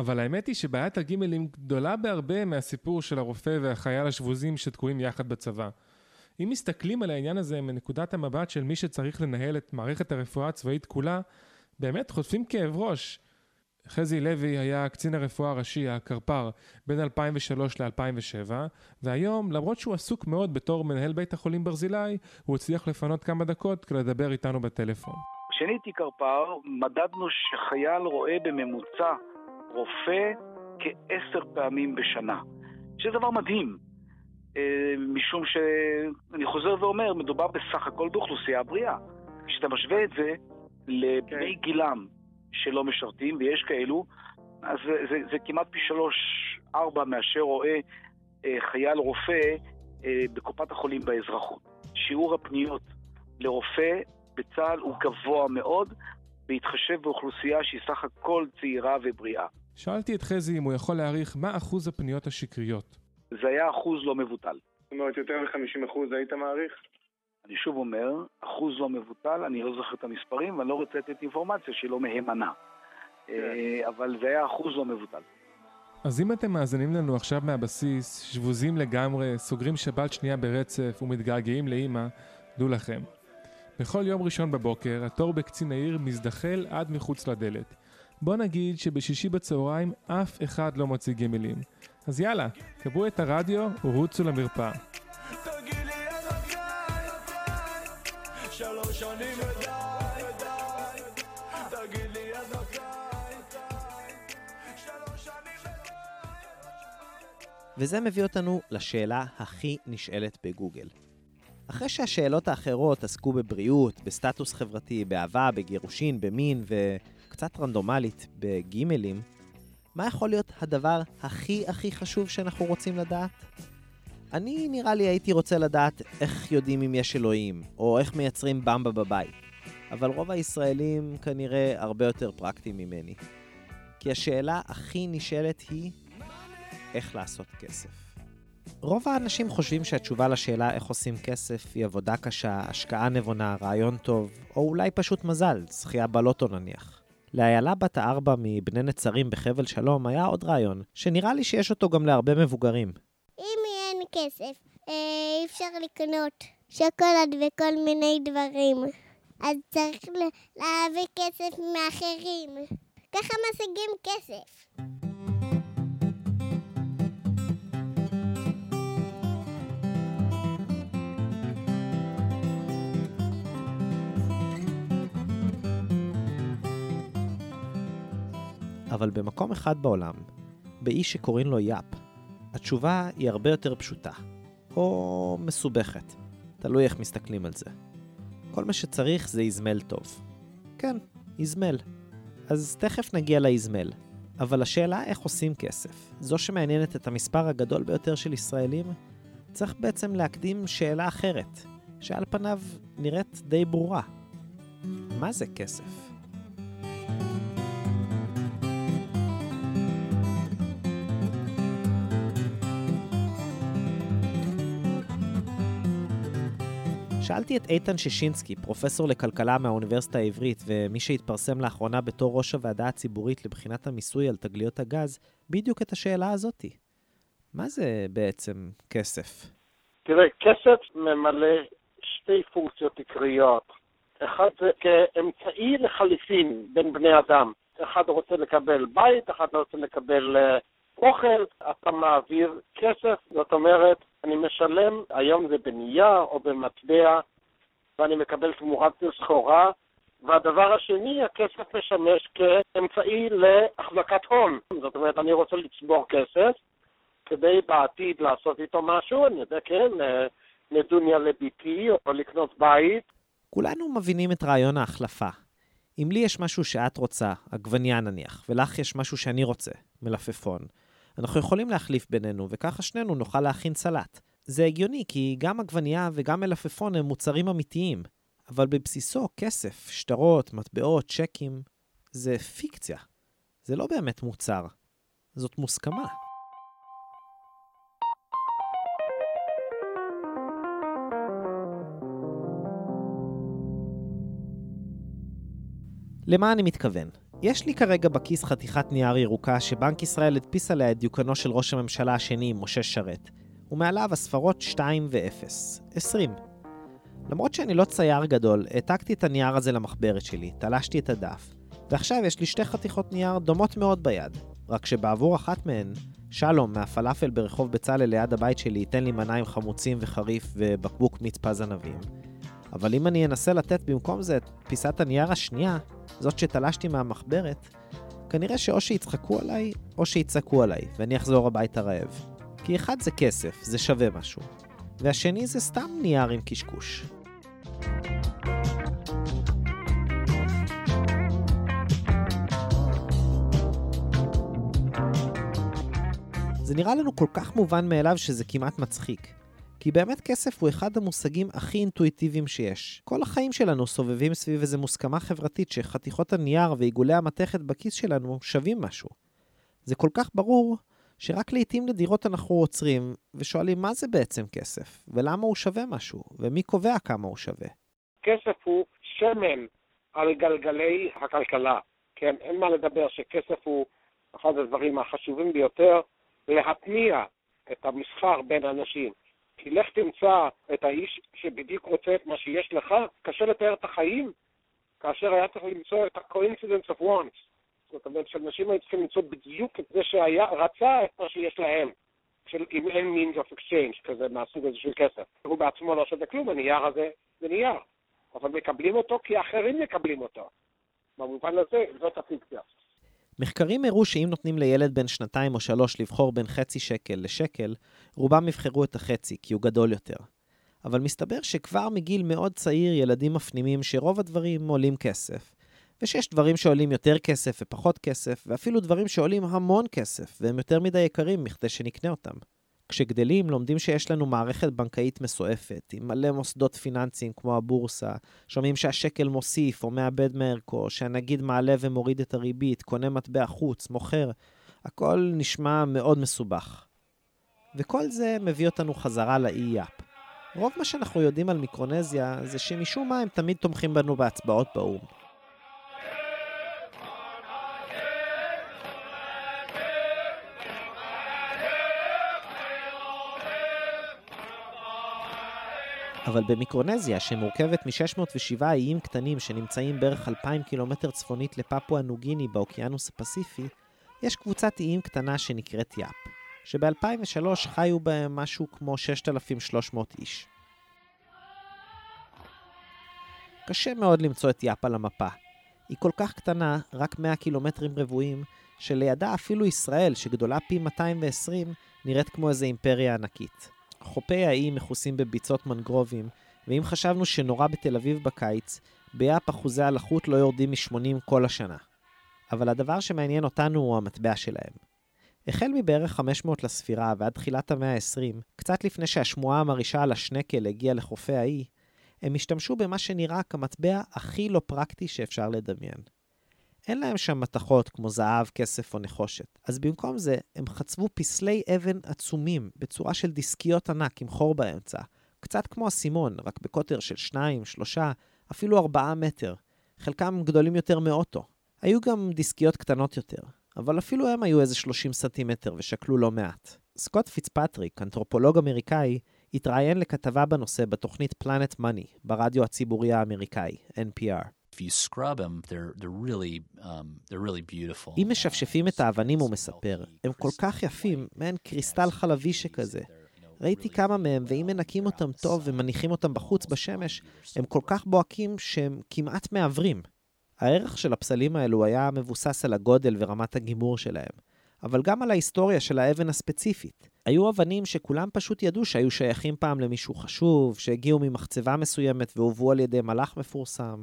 אבל האמת היא שבעיית הגימלים גדולה בהרבה מהסיפור של הרופא והחייל השבוזים שתקועים יחד בצבא. אם מסתכלים על העניין הזה מנקודת המבט של מי שצריך לנהל את מערכת הרפואה הצבאית כולה, באמת חוטפים כאב ראש. חזי לוי היה קצין הרפואה הראשי, הקרפ"ר, בין 2003 ל-2007, והיום, למרות שהוא עסוק מאוד בתור מנהל בית החולים ברזילי, הוא הצליח לפנות כמה דקות כדי לדבר איתנו בטלפון. כשאני הייתי קרפ"ר, מדדנו שחייל רואה בממוצע רופא כעשר פעמים בשנה, שזה דבר מדהים, אה, משום שאני חוזר ואומר, מדובר בסך הכל באוכלוסייה בריאה. כשאתה משווה את זה לבני גילם שלא משרתים, ויש כאלו, אז זה, זה, זה כמעט פי שלוש, ארבע מאשר רואה אה, חייל רופא אה, בקופת החולים באזרחות. שיעור הפניות לרופא בצה"ל הוא גבוה מאוד, בהתחשב באוכלוסייה שהיא סך הכל צעירה ובריאה. שאלתי את חזי אם הוא יכול להעריך מה אחוז הפניות השקריות. זה היה אחוז לא מבוטל. זאת אומרת, יותר מ-50% היית מעריך? אני שוב אומר, אחוז לא מבוטל, אני לא זוכר את המספרים, ואני לא רוצה לתת אינפורמציה שהיא לא מהימנה. אה, אבל זה היה אחוז לא מבוטל. אז אם אתם מאזינים לנו עכשיו מהבסיס, שבוזים לגמרי, סוגרים שבת שנייה ברצף ומתגעגעים לאימא, דעו לכם. בכל יום ראשון בבוקר, התור בקצין העיר מזדחל עד מחוץ לדלת. בוא נגיד שבשישי בצהריים אף אחד לא מוציא גימלים. אז יאללה, קבעו את הרדיו ורוצו למרפאה. וזה מביא אותנו לשאלה הכי נשאלת בגוגל. אחרי שהשאלות האחרות עסקו בבריאות, בסטטוס חברתי, באהבה, בגירושין, במין וקצת רנדומלית בגימלים, מה יכול להיות הדבר הכי הכי חשוב שאנחנו רוצים לדעת? אני נראה לי הייתי רוצה לדעת איך יודעים אם יש אלוהים, או איך מייצרים במבה בבית. אבל רוב הישראלים כנראה הרבה יותר פרקטיים ממני. כי השאלה הכי נשאלת היא, איך לעשות כסף? רוב האנשים חושבים שהתשובה לשאלה איך עושים כסף היא עבודה קשה, השקעה נבונה, רעיון טוב, או אולי פשוט מזל, זכייה בלוטו נניח. לאיילה בת הארבע מבני נצרים בחבל שלום היה עוד רעיון, שנראה לי שיש אותו גם להרבה מבוגרים. אם אין כסף, אה, אי אפשר לקנות שוקולד וכל מיני דברים. אז צריך להביא כסף מאחרים. ככה משיגים כסף. אבל במקום אחד בעולם, באי שקוראים לו יאפ, התשובה היא הרבה יותר פשוטה, או מסובכת, תלוי איך מסתכלים על זה. כל מה שצריך זה איזמל טוב. כן, איזמל. אז תכף נגיע לאיזמל. אבל השאלה איך עושים כסף, זו שמעניינת את המספר הגדול ביותר של ישראלים, צריך בעצם להקדים שאלה אחרת, שעל פניו נראית די ברורה. מה זה כסף? שאלתי את איתן ששינסקי, פרופסור לכלכלה מהאוניברסיטה העברית, ומי שהתפרסם לאחרונה בתור ראש הוועדה הציבורית לבחינת המיסוי על תגליות הגז, בדיוק את השאלה הזאתי. מה זה בעצם כסף? תראה, כסף ממלא שתי פונקציות עיקריות. אחד זה כאמצעי לחליפין בין בני אדם. אחד רוצה לקבל בית, אחד רוצה לקבל אה, אוכל, אתה מעביר כסף, זאת אומרת, אני משלם, היום זה בנייר או במטבע, ואני מקבל תמורת סחורה, והדבר השני, הכסף משמש כאמצעי להחזקת הון. זאת אומרת, אני רוצה לצבור כסף כדי בעתיד לעשות איתו משהו, אני יודע, כן, אה, נדוניה לביתי או לקנות בית. כולנו מבינים את רעיון ההחלפה. אם לי יש משהו שאת רוצה, עגבנייה נניח, ולך יש משהו שאני רוצה, מלפפון, אנחנו יכולים להחליף בינינו, וככה שנינו נוכל להכין סלט. זה הגיוני, כי גם עגבנייה וגם מלפפון הם מוצרים אמיתיים, אבל בבסיסו כסף, שטרות, מטבעות, צ'קים, זה פיקציה. זה לא באמת מוצר, זאת מוסכמה. למה אני מתכוון? יש לי כרגע בכיס חתיכת נייר ירוקה שבנק ישראל הדפיס עליה את דיוקנו של ראש הממשלה השני, משה שרת, ומעליו הספרות 2 ו-0, 20. למרות שאני לא צייר גדול, העתקתי את הנייר הזה למחברת שלי, תלשתי את הדף, ועכשיו יש לי שתי חתיכות נייר דומות מאוד ביד, רק שבעבור אחת מהן, שלום מהפלאפל ברחוב בצלאל ליד הבית שלי ייתן לי מנה עם חמוצים וחריף ובקבוק מיץ פז ענבים. אבל אם אני אנסה לתת במקום זה את פיסת הנייר השנייה, זאת שתלשתי מהמחברת, כנראה שאו שיצחקו עליי, או שיצעקו עליי, ואני אחזור הביתה רעב. כי אחד זה כסף, זה שווה משהו, והשני זה סתם נייר עם קשקוש. זה נראה לנו כל כך מובן מאליו שזה כמעט מצחיק. כי באמת כסף הוא אחד המושגים הכי אינטואיטיביים שיש. כל החיים שלנו סובבים סביב איזו מוסכמה חברתית שחתיכות הנייר ועיגולי המתכת בכיס שלנו שווים משהו. זה כל כך ברור, שרק לעיתים נדירות אנחנו עוצרים ושואלים מה זה בעצם כסף, ולמה הוא שווה משהו, ומי קובע כמה הוא שווה. כסף הוא שמן על גלגלי הכלכלה. כן, אין מה לדבר שכסף הוא אחד הדברים החשובים ביותר להתניע את המסחר בין אנשים. כי לך תמצא את האיש שבדיוק רוצה את מה שיש לך, קשה לתאר את החיים כאשר היה צריך למצוא את ה-coincidence of wants. זאת אומרת שאנשים היו צריכים למצוא בדיוק את זה שרצה את מה שיש להם. של, אם אין means of exchange כזה מהסוג הזה של כסף. הוא בעצמו לא שווה כלום, הנייר הזה זה נייר. אבל מקבלים אותו כי אחרים מקבלים אותו. במובן הזה, זאת הפיקציה. מחקרים הראו שאם נותנים לילד בן שנתיים או שלוש לבחור בין חצי שקל לשקל, רובם יבחרו את החצי, כי הוא גדול יותר. אבל מסתבר שכבר מגיל מאוד צעיר ילדים מפנימים שרוב הדברים עולים כסף, ושיש דברים שעולים יותר כסף ופחות כסף, ואפילו דברים שעולים המון כסף, והם יותר מדי יקרים מכדי שנקנה אותם. כשגדלים, לומדים שיש לנו מערכת בנקאית מסועפת, עם מלא מוסדות פיננסיים כמו הבורסה, שומעים שהשקל מוסיף או מאבד מערכו, שהנגיד מעלה ומוריד את הריבית, קונה מטבע חוץ, מוכר. הכל נשמע מאוד מסובך. וכל זה מביא אותנו חזרה לאי יאפ. רוב מה שאנחנו יודעים על מיקרונזיה זה שמשום מה הם תמיד תומכים בנו בהצבעות באו"ם. אבל במיקרונזיה, שמורכבת מ-607 איים קטנים שנמצאים בערך 2,000 קילומטר צפונית לפפואה נוגיני באוקיינוס הפסיפי, יש קבוצת איים קטנה שנקראת יאפ, שב-2003 חיו בהם משהו כמו 6,300 איש. קשה מאוד למצוא את יאפ על המפה. היא כל כך קטנה, רק 100 קילומטרים רבועים, שלידה אפילו ישראל, שגדולה פי 220, נראית כמו איזו אימפריה ענקית. חופי האי מכוסים בביצות מנגרובים, ואם חשבנו שנורא בתל אביב בקיץ, ביאפ אחוזי הלחות לא יורדים מ-80 כל השנה. אבל הדבר שמעניין אותנו הוא המטבע שלהם. החל מבערך 500 לספירה ועד תחילת המאה ה-20, קצת לפני שהשמועה המרעישה על השנקל הגיעה לחופי האי, הם השתמשו במה שנראה כמטבע הכי לא פרקטי שאפשר לדמיין. אין להם שם מתכות כמו זהב, כסף או נחושת. אז במקום זה, הם חצבו פסלי אבן עצומים בצורה של דיסקיות ענק עם חור באמצע. קצת כמו אסימון, רק בקוטר של 2, 3, אפילו 4 מטר. חלקם גדולים יותר מאוטו. היו גם דיסקיות קטנות יותר, אבל אפילו הם היו איזה 30 סנטימטר ושקלו לא מעט. סקוט פיצפטריק, אנתרופולוג אמריקאי, התראיין לכתבה בנושא בתוכנית Planet Money, ברדיו הציבורי האמריקאי, NPR. If you scrub them, they're, they're, really, um, they're really beautiful. אם משפשפים את האבנים, הוא מספר, הם כל כך יפים, מעין קריסטל חלבי שכזה. ראיתי כמה מהם, ואם מנקים אותם טוב ומניחים אותם בחוץ בשמש, הם כל כך בוהקים שהם כמעט מעוורים. הערך של הפסלים האלו היה מבוסס על הגודל ורמת הגימור שלהם, אבל גם על ההיסטוריה של האבן הספציפית. היו אבנים שכולם פשוט ידעו שהיו שייכים פעם למישהו חשוב, שהגיעו ממחצבה מסוימת והובאו על ידי מלאך מפורסם,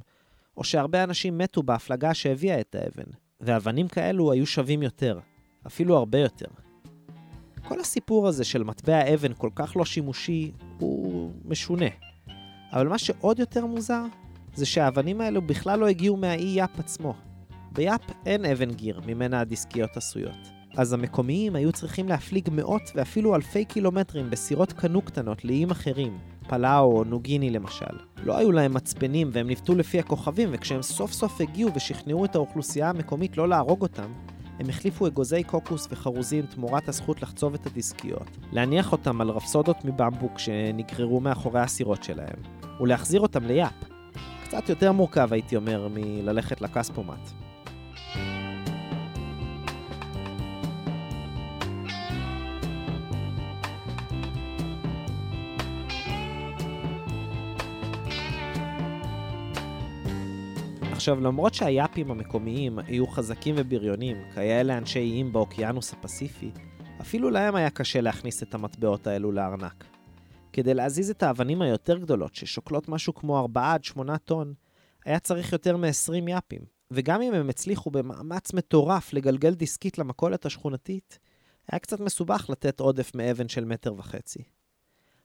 או שהרבה אנשים מתו בהפלגה שהביאה את האבן. ואבנים כאלו היו שווים יותר, אפילו הרבה יותר. כל הסיפור הזה של מטבע אבן כל כך לא שימושי הוא משונה. אבל מה שעוד יותר מוזר, זה שהאבנים האלו בכלל לא הגיעו מהאי יאפ עצמו. ביאפ אין אבן גיר ממנה הדיסקיות עשויות. אז המקומיים היו צריכים להפליג מאות ואפילו אלפי קילומטרים בסירות קנו קטנות לאיים אחרים, פלאו או נוגיני למשל. לא היו להם מצפנים והם ניווטו לפי הכוכבים, וכשהם סוף סוף הגיעו ושכנעו את האוכלוסייה המקומית לא להרוג אותם, הם החליפו אגוזי קוקוס וחרוזים תמורת הזכות לחצוב את הדיסקיות, להניח אותם על רפסודות מבמבוק שנגררו מאחורי הסירות שלהם, ולהחזיר אותם ליאפ. קצת יותר מורכב, הייתי אומר, מללכת לכספומט. עכשיו, למרות שהיאפים המקומיים היו חזקים ובריונים, כאלה אנשי איים באוקיינוס הפסיפי, אפילו להם היה קשה להכניס את המטבעות האלו לארנק. כדי להזיז את האבנים היותר גדולות, ששוקלות משהו כמו 4 עד 8 טון, היה צריך יותר מ-20 יאפים. וגם אם הם הצליחו במאמץ מטורף לגלגל דיסקית למכולת השכונתית, היה קצת מסובך לתת עודף מאבן של מטר וחצי.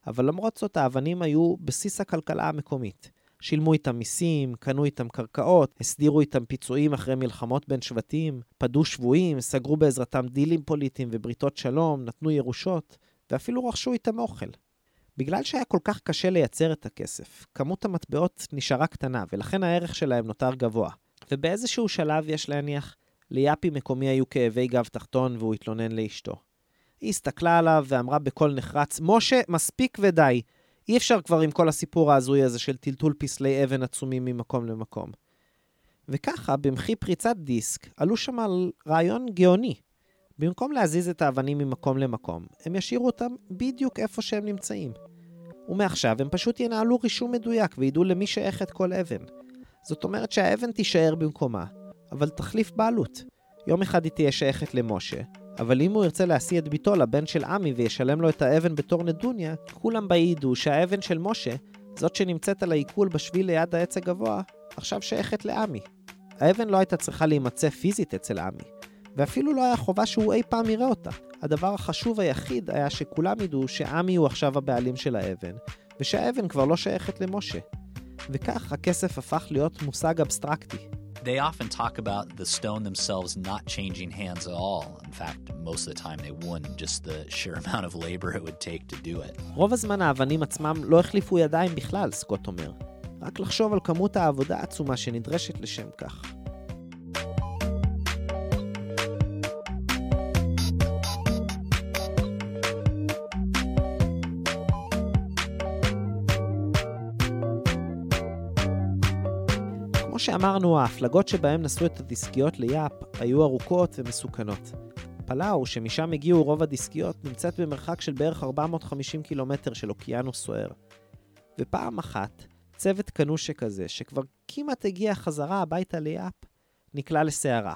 אבל למרות זאת, האבנים היו בסיס הכלכלה המקומית. שילמו איתם מיסים, קנו איתם קרקעות, הסדירו איתם פיצויים אחרי מלחמות בין שבטים, פדו שבויים, סגרו בעזרתם דילים פוליטיים ובריתות שלום, נתנו ירושות, ואפילו רכשו איתם אוכל. בגלל שהיה כל כך קשה לייצר את הכסף, כמות המטבעות נשארה קטנה, ולכן הערך שלהם נותר גבוה. ובאיזשהו שלב, יש להניח, ליאפי מקומי היו כאבי גב תחתון והוא התלונן לאשתו. היא הסתכלה עליו ואמרה בקול נחרץ, משה, מספיק ודי. אי אפשר כבר עם כל הסיפור ההזוי הזה של טלטול פסלי אבן עצומים ממקום למקום. וככה, במחי פריצת דיסק, עלו שם על רעיון גאוני. במקום להזיז את האבנים ממקום למקום, הם ישאירו אותם בדיוק איפה שהם נמצאים. ומעכשיו הם פשוט ינהלו רישום מדויק וידעו למי שייכת כל אבן. זאת אומרת שהאבן תישאר במקומה, אבל תחליף בעלות. יום אחד היא תהיה שייכת למשה, אבל אם הוא ירצה להשיא את ביתו לבן של עמי וישלם לו את האבן בתור נדוניה, כולם בה ידעו שהאבן של משה, זאת שנמצאת על העיכול בשביל ליד העץ הגבוה, עכשיו שייכת לעמי. האבן לא הייתה צריכה להימצא פיזית אצל עמי, ואפילו לא היה חובה שהוא אי פעם יראה אותה. הדבר החשוב היחיד היה שכולם ידעו שעמי הוא עכשיו הבעלים של האבן, ושהאבן כבר לא שייכת למשה. וכך הכסף הפך להיות מושג אבסטרקטי. They often talk about the stone themselves not changing hands at all. In fact, most of the time they wouldn't, just the sheer amount of labor it would take to do it. רוב הזמן האבנים עצמם לא החליפו ידיים בכלל, סקוט אומר. רק לחשוב על כמות העבודה העצומה שנדרשת לשם כך. שאמרנו, ההפלגות שבהם נשאו את הדיסקיות ליאפ היו ארוכות ומסוכנות. פלאו, שמשם הגיעו רוב הדיסקיות, נמצאת במרחק של בערך 450 קילומטר של אוקיינוס סוער. ופעם אחת, צוות קנו שכזה, שכבר כמעט הגיע חזרה הביתה ליאפ, נקלע לסערה.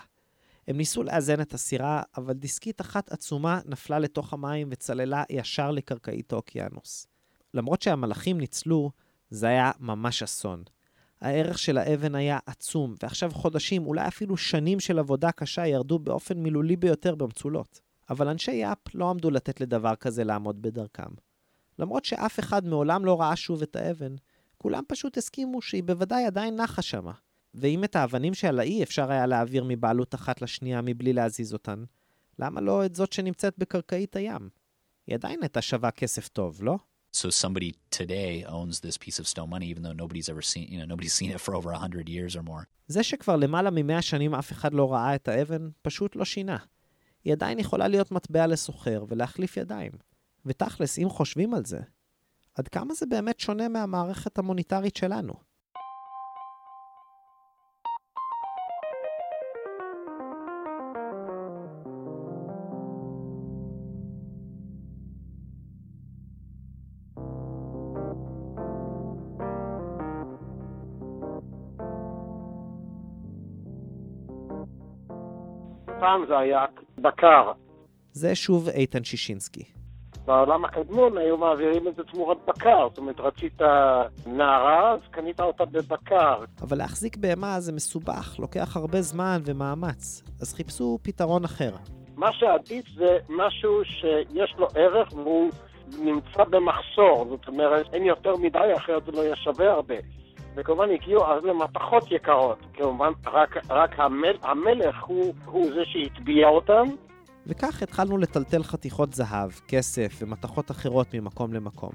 הם ניסו לאזן את הסירה, אבל דיסקית אחת עצומה נפלה לתוך המים וצללה ישר לקרקעית האוקיינוס. למרות שהמלאכים ניצלו, זה היה ממש אסון. הערך של האבן היה עצום, ועכשיו חודשים, אולי אפילו שנים של עבודה קשה ירדו באופן מילולי ביותר במצולות. אבל אנשי יאפ לא עמדו לתת לדבר כזה לעמוד בדרכם. למרות שאף אחד מעולם לא ראה שוב את האבן, כולם פשוט הסכימו שהיא בוודאי עדיין נחה שמה. ואם את האבנים שעל האי אפשר היה להעביר מבעלות אחת לשנייה מבלי להזיז אותן, למה לא את זאת שנמצאת בקרקעית הים? היא עדיין הייתה שווה כסף טוב, לא? So somebody today owns this piece of stone money, even though nobody's ever seen, you know, nobody's seen it for over 100 years or more. זה שכבר למעלה ממאה שנים אף אחד לא ראה את האבן, פשוט לא שינה. היא עדיין יכולה להיות מטבע לסוחר ולהחליף ידיים. ותכלס, אם חושבים על זה, עד כמה זה באמת שונה מהמערכת המוניטרית שלנו? פעם זה היה בקר. זה שוב איתן שישינסקי. בעולם הקדמון היו מעבירים את זה תמורת בקר. זאת אומרת, רצית נערה, אז קנית אותה בבקר. אבל להחזיק בהמה זה מסובך, לוקח הרבה זמן ומאמץ, אז חיפשו פתרון אחר. מה שעדיף זה משהו שיש לו ערך והוא נמצא במחסור. זאת אומרת, אין יותר מדי, אחרת זה לא יהיה שווה הרבה. וכמובן הגיעו אז למתכות יקרות. כמובן, רק, רק המל, המלך הוא, הוא זה שהטביע אותם. וכך התחלנו לטלטל חתיכות זהב, כסף ומתכות אחרות ממקום למקום.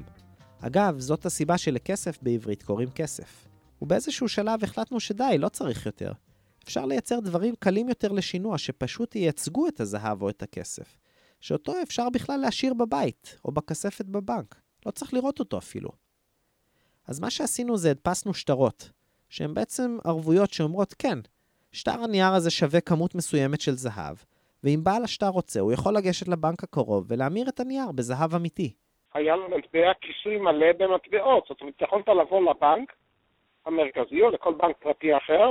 אגב, זאת הסיבה שלכסף בעברית קוראים כסף. ובאיזשהו שלב החלטנו שדי, לא צריך יותר. אפשר לייצר דברים קלים יותר לשינוע שפשוט ייצגו את הזהב או את הכסף. שאותו אפשר בכלל להשאיר בבית, או בכספת בבנק. לא צריך לראות אותו אפילו. אז מה שעשינו זה הדפסנו שטרות, שהן בעצם ערבויות שאומרות כן, שטר הנייר הזה שווה כמות מסוימת של זהב, ואם בעל השטר רוצה, הוא יכול לגשת לבנק הקרוב ולהמיר את הנייר בזהב אמיתי. היה לו מטבע כיסוי מלא במטבעות. זאת אומרת, יכולת לבוא לבנק המרכזי או לכל בנק פרטי אחר,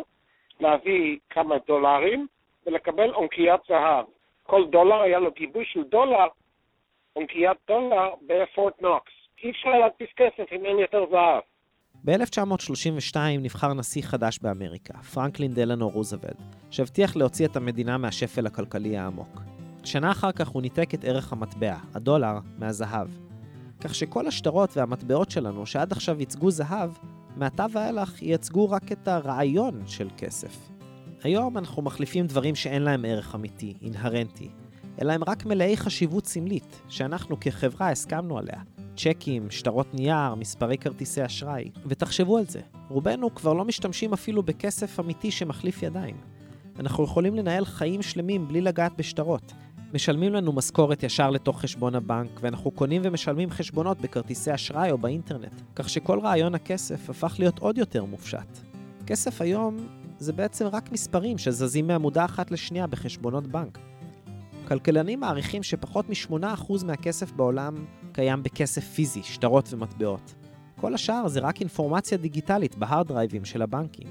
להביא כמה דולרים ולקבל עונקיית זהב. כל דולר היה לו גיבוי של דולר, עונקיית דולר בפורט נוקס. אי אפשר להדפיס כסף אם אין יותר זהב. ב-1932 נבחר נשיא חדש באמריקה, פרנקלין דלנו רוזוולט, שהבטיח להוציא את המדינה מהשפל הכלכלי העמוק. שנה אחר כך הוא ניתק את ערך המטבע, הדולר, מהזהב. כך שכל השטרות והמטבעות שלנו, שעד עכשיו ייצגו זהב, מעתה ואילך ייצגו רק את הרעיון של כסף. היום אנחנו מחליפים דברים שאין להם ערך אמיתי, אינהרנטי, אלא הם רק מלאי חשיבות סמלית, שאנחנו כחברה הסכמנו עליה. צ'קים, שטרות נייר, מספרי כרטיסי אשראי. ותחשבו על זה, רובנו כבר לא משתמשים אפילו בכסף אמיתי שמחליף ידיים. אנחנו יכולים לנהל חיים שלמים בלי לגעת בשטרות. משלמים לנו משכורת ישר לתוך חשבון הבנק, ואנחנו קונים ומשלמים חשבונות בכרטיסי אשראי או באינטרנט, כך שכל רעיון הכסף הפך להיות עוד יותר מופשט. כסף היום זה בעצם רק מספרים שזזים מעמודה אחת לשנייה בחשבונות בנק. כלכלנים מעריכים שפחות מ-8% מהכסף בעולם קיים בכסף פיזי, שטרות ומטבעות. כל השאר זה רק אינפורמציה דיגיטלית בהארד דרייבים של הבנקים.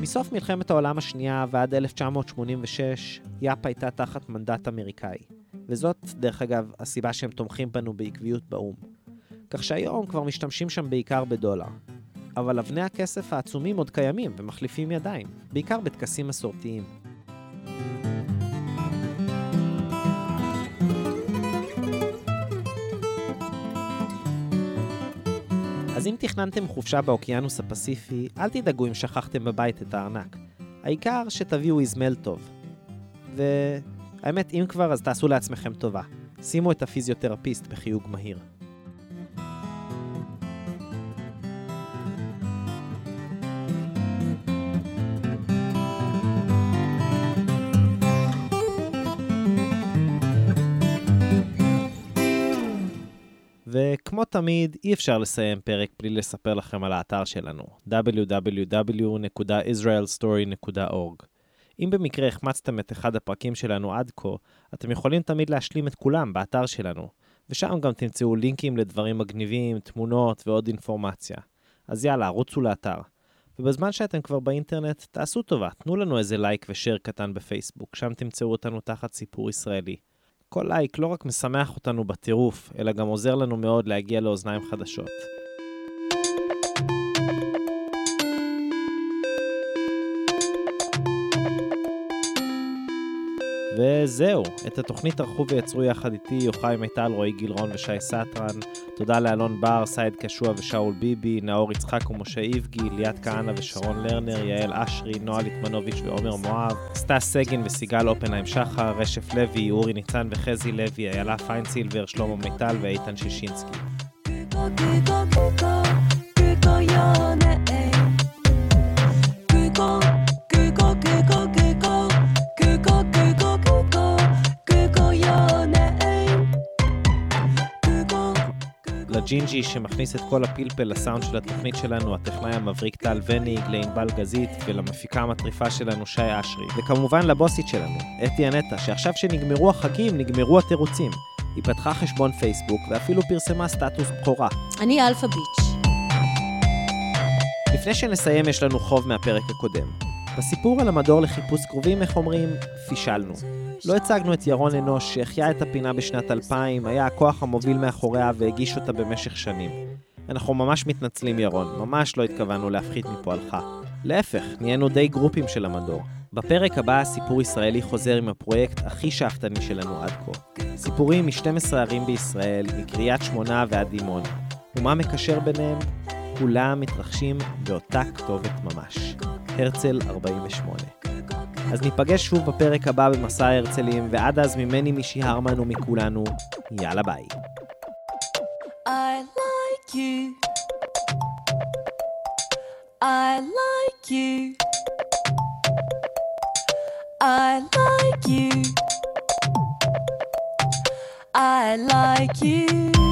מסוף מלחמת העולם השנייה ועד 1986, יאפ הייתה תחת מנדט אמריקאי. וזאת, דרך אגב, הסיבה שהם תומכים בנו בעקביות באו"ם. כך שהיום כבר משתמשים שם בעיקר בדולר. אבל אבני הכסף העצומים עוד קיימים ומחליפים ידיים, בעיקר בטקסים מסורתיים. אז אם תכננתם חופשה באוקיינוס הפסיפי, אל תדאגו אם שכחתם בבית את הארנק. העיקר שתביאו איזמל טוב. והאמת, אם כבר, אז תעשו לעצמכם טובה. שימו את הפיזיותרפיסט בחיוג מהיר. וכמו תמיד, אי אפשר לסיים פרק בלי לספר לכם על האתר שלנו, www.israelstory.org. אם במקרה החמצתם את אחד הפרקים שלנו עד כה, אתם יכולים תמיד להשלים את כולם באתר שלנו, ושם גם תמצאו לינקים לדברים מגניבים, תמונות ועוד אינפורמציה. אז יאללה, רוצו לאתר. ובזמן שאתם כבר באינטרנט, תעשו טובה, תנו לנו איזה לייק ושאר קטן בפייסבוק, שם תמצאו אותנו תחת סיפור ישראלי. כל לייק לא רק משמח אותנו בטירוף, אלא גם עוזר לנו מאוד להגיע לאוזניים חדשות. וזהו, את התוכנית ערכו ויצרו יחד איתי יוחאי מיטל, רועי גילרון ושי סטרן. תודה לאלון בר, סייד קשוע ושאול ביבי, נאור יצחק ומשה איבגי, ליאת כהנא ושרון לרנר, יעל אשרי, נועה ליטמנוביץ' ועומר מואב, סטס סגין וסיגל אופנהיים שחר, רשף לוי, אורי ניצן וחזי לוי, איילה פיינצילבר, שלמה מיטל ואיתן שישינסקי. לג'ינג'י שמכניס את כל הפלפל לסאונד של התוכנית שלנו, הטכנאי המבריק טל וניג, לענבל גזית ולמפיקה המטריפה שלנו שי אשרי. וכמובן לבוסית שלנו, אתי אנטה, שעכשיו שנגמרו החגים, נגמרו התירוצים. היא פתחה חשבון פייסבוק ואפילו פרסמה סטטוס בכורה. אני alpha bitch. לפני שנסיים יש לנו חוב מהפרק הקודם. בסיפור על המדור לחיפוש קרובים, איך אומרים, פישלנו. לא הצגנו את ירון אנוש, שהחיה את הפינה בשנת 2000, היה הכוח המוביל מאחוריה והגיש אותה במשך שנים. אנחנו ממש מתנצלים ירון, ממש לא התכוונו להפחית מפועלך. להפך, נהיינו די גרופים של המדור. בפרק הבא סיפור ישראלי חוזר עם הפרויקט הכי שאפתני שלנו עד כה. סיפורים מ-12 ערים בישראל, מקריית שמונה ועד דימון. ומה מקשר ביניהם? כולם מתרחשים באותה כתובת ממש. הרצל 48. אז ניפגש שוב בפרק הבא במסע ההרצלים, ועד אז ממני מישי הרמן ומכולנו, יאללה ביי. I like you. I like you. I like you. I like you.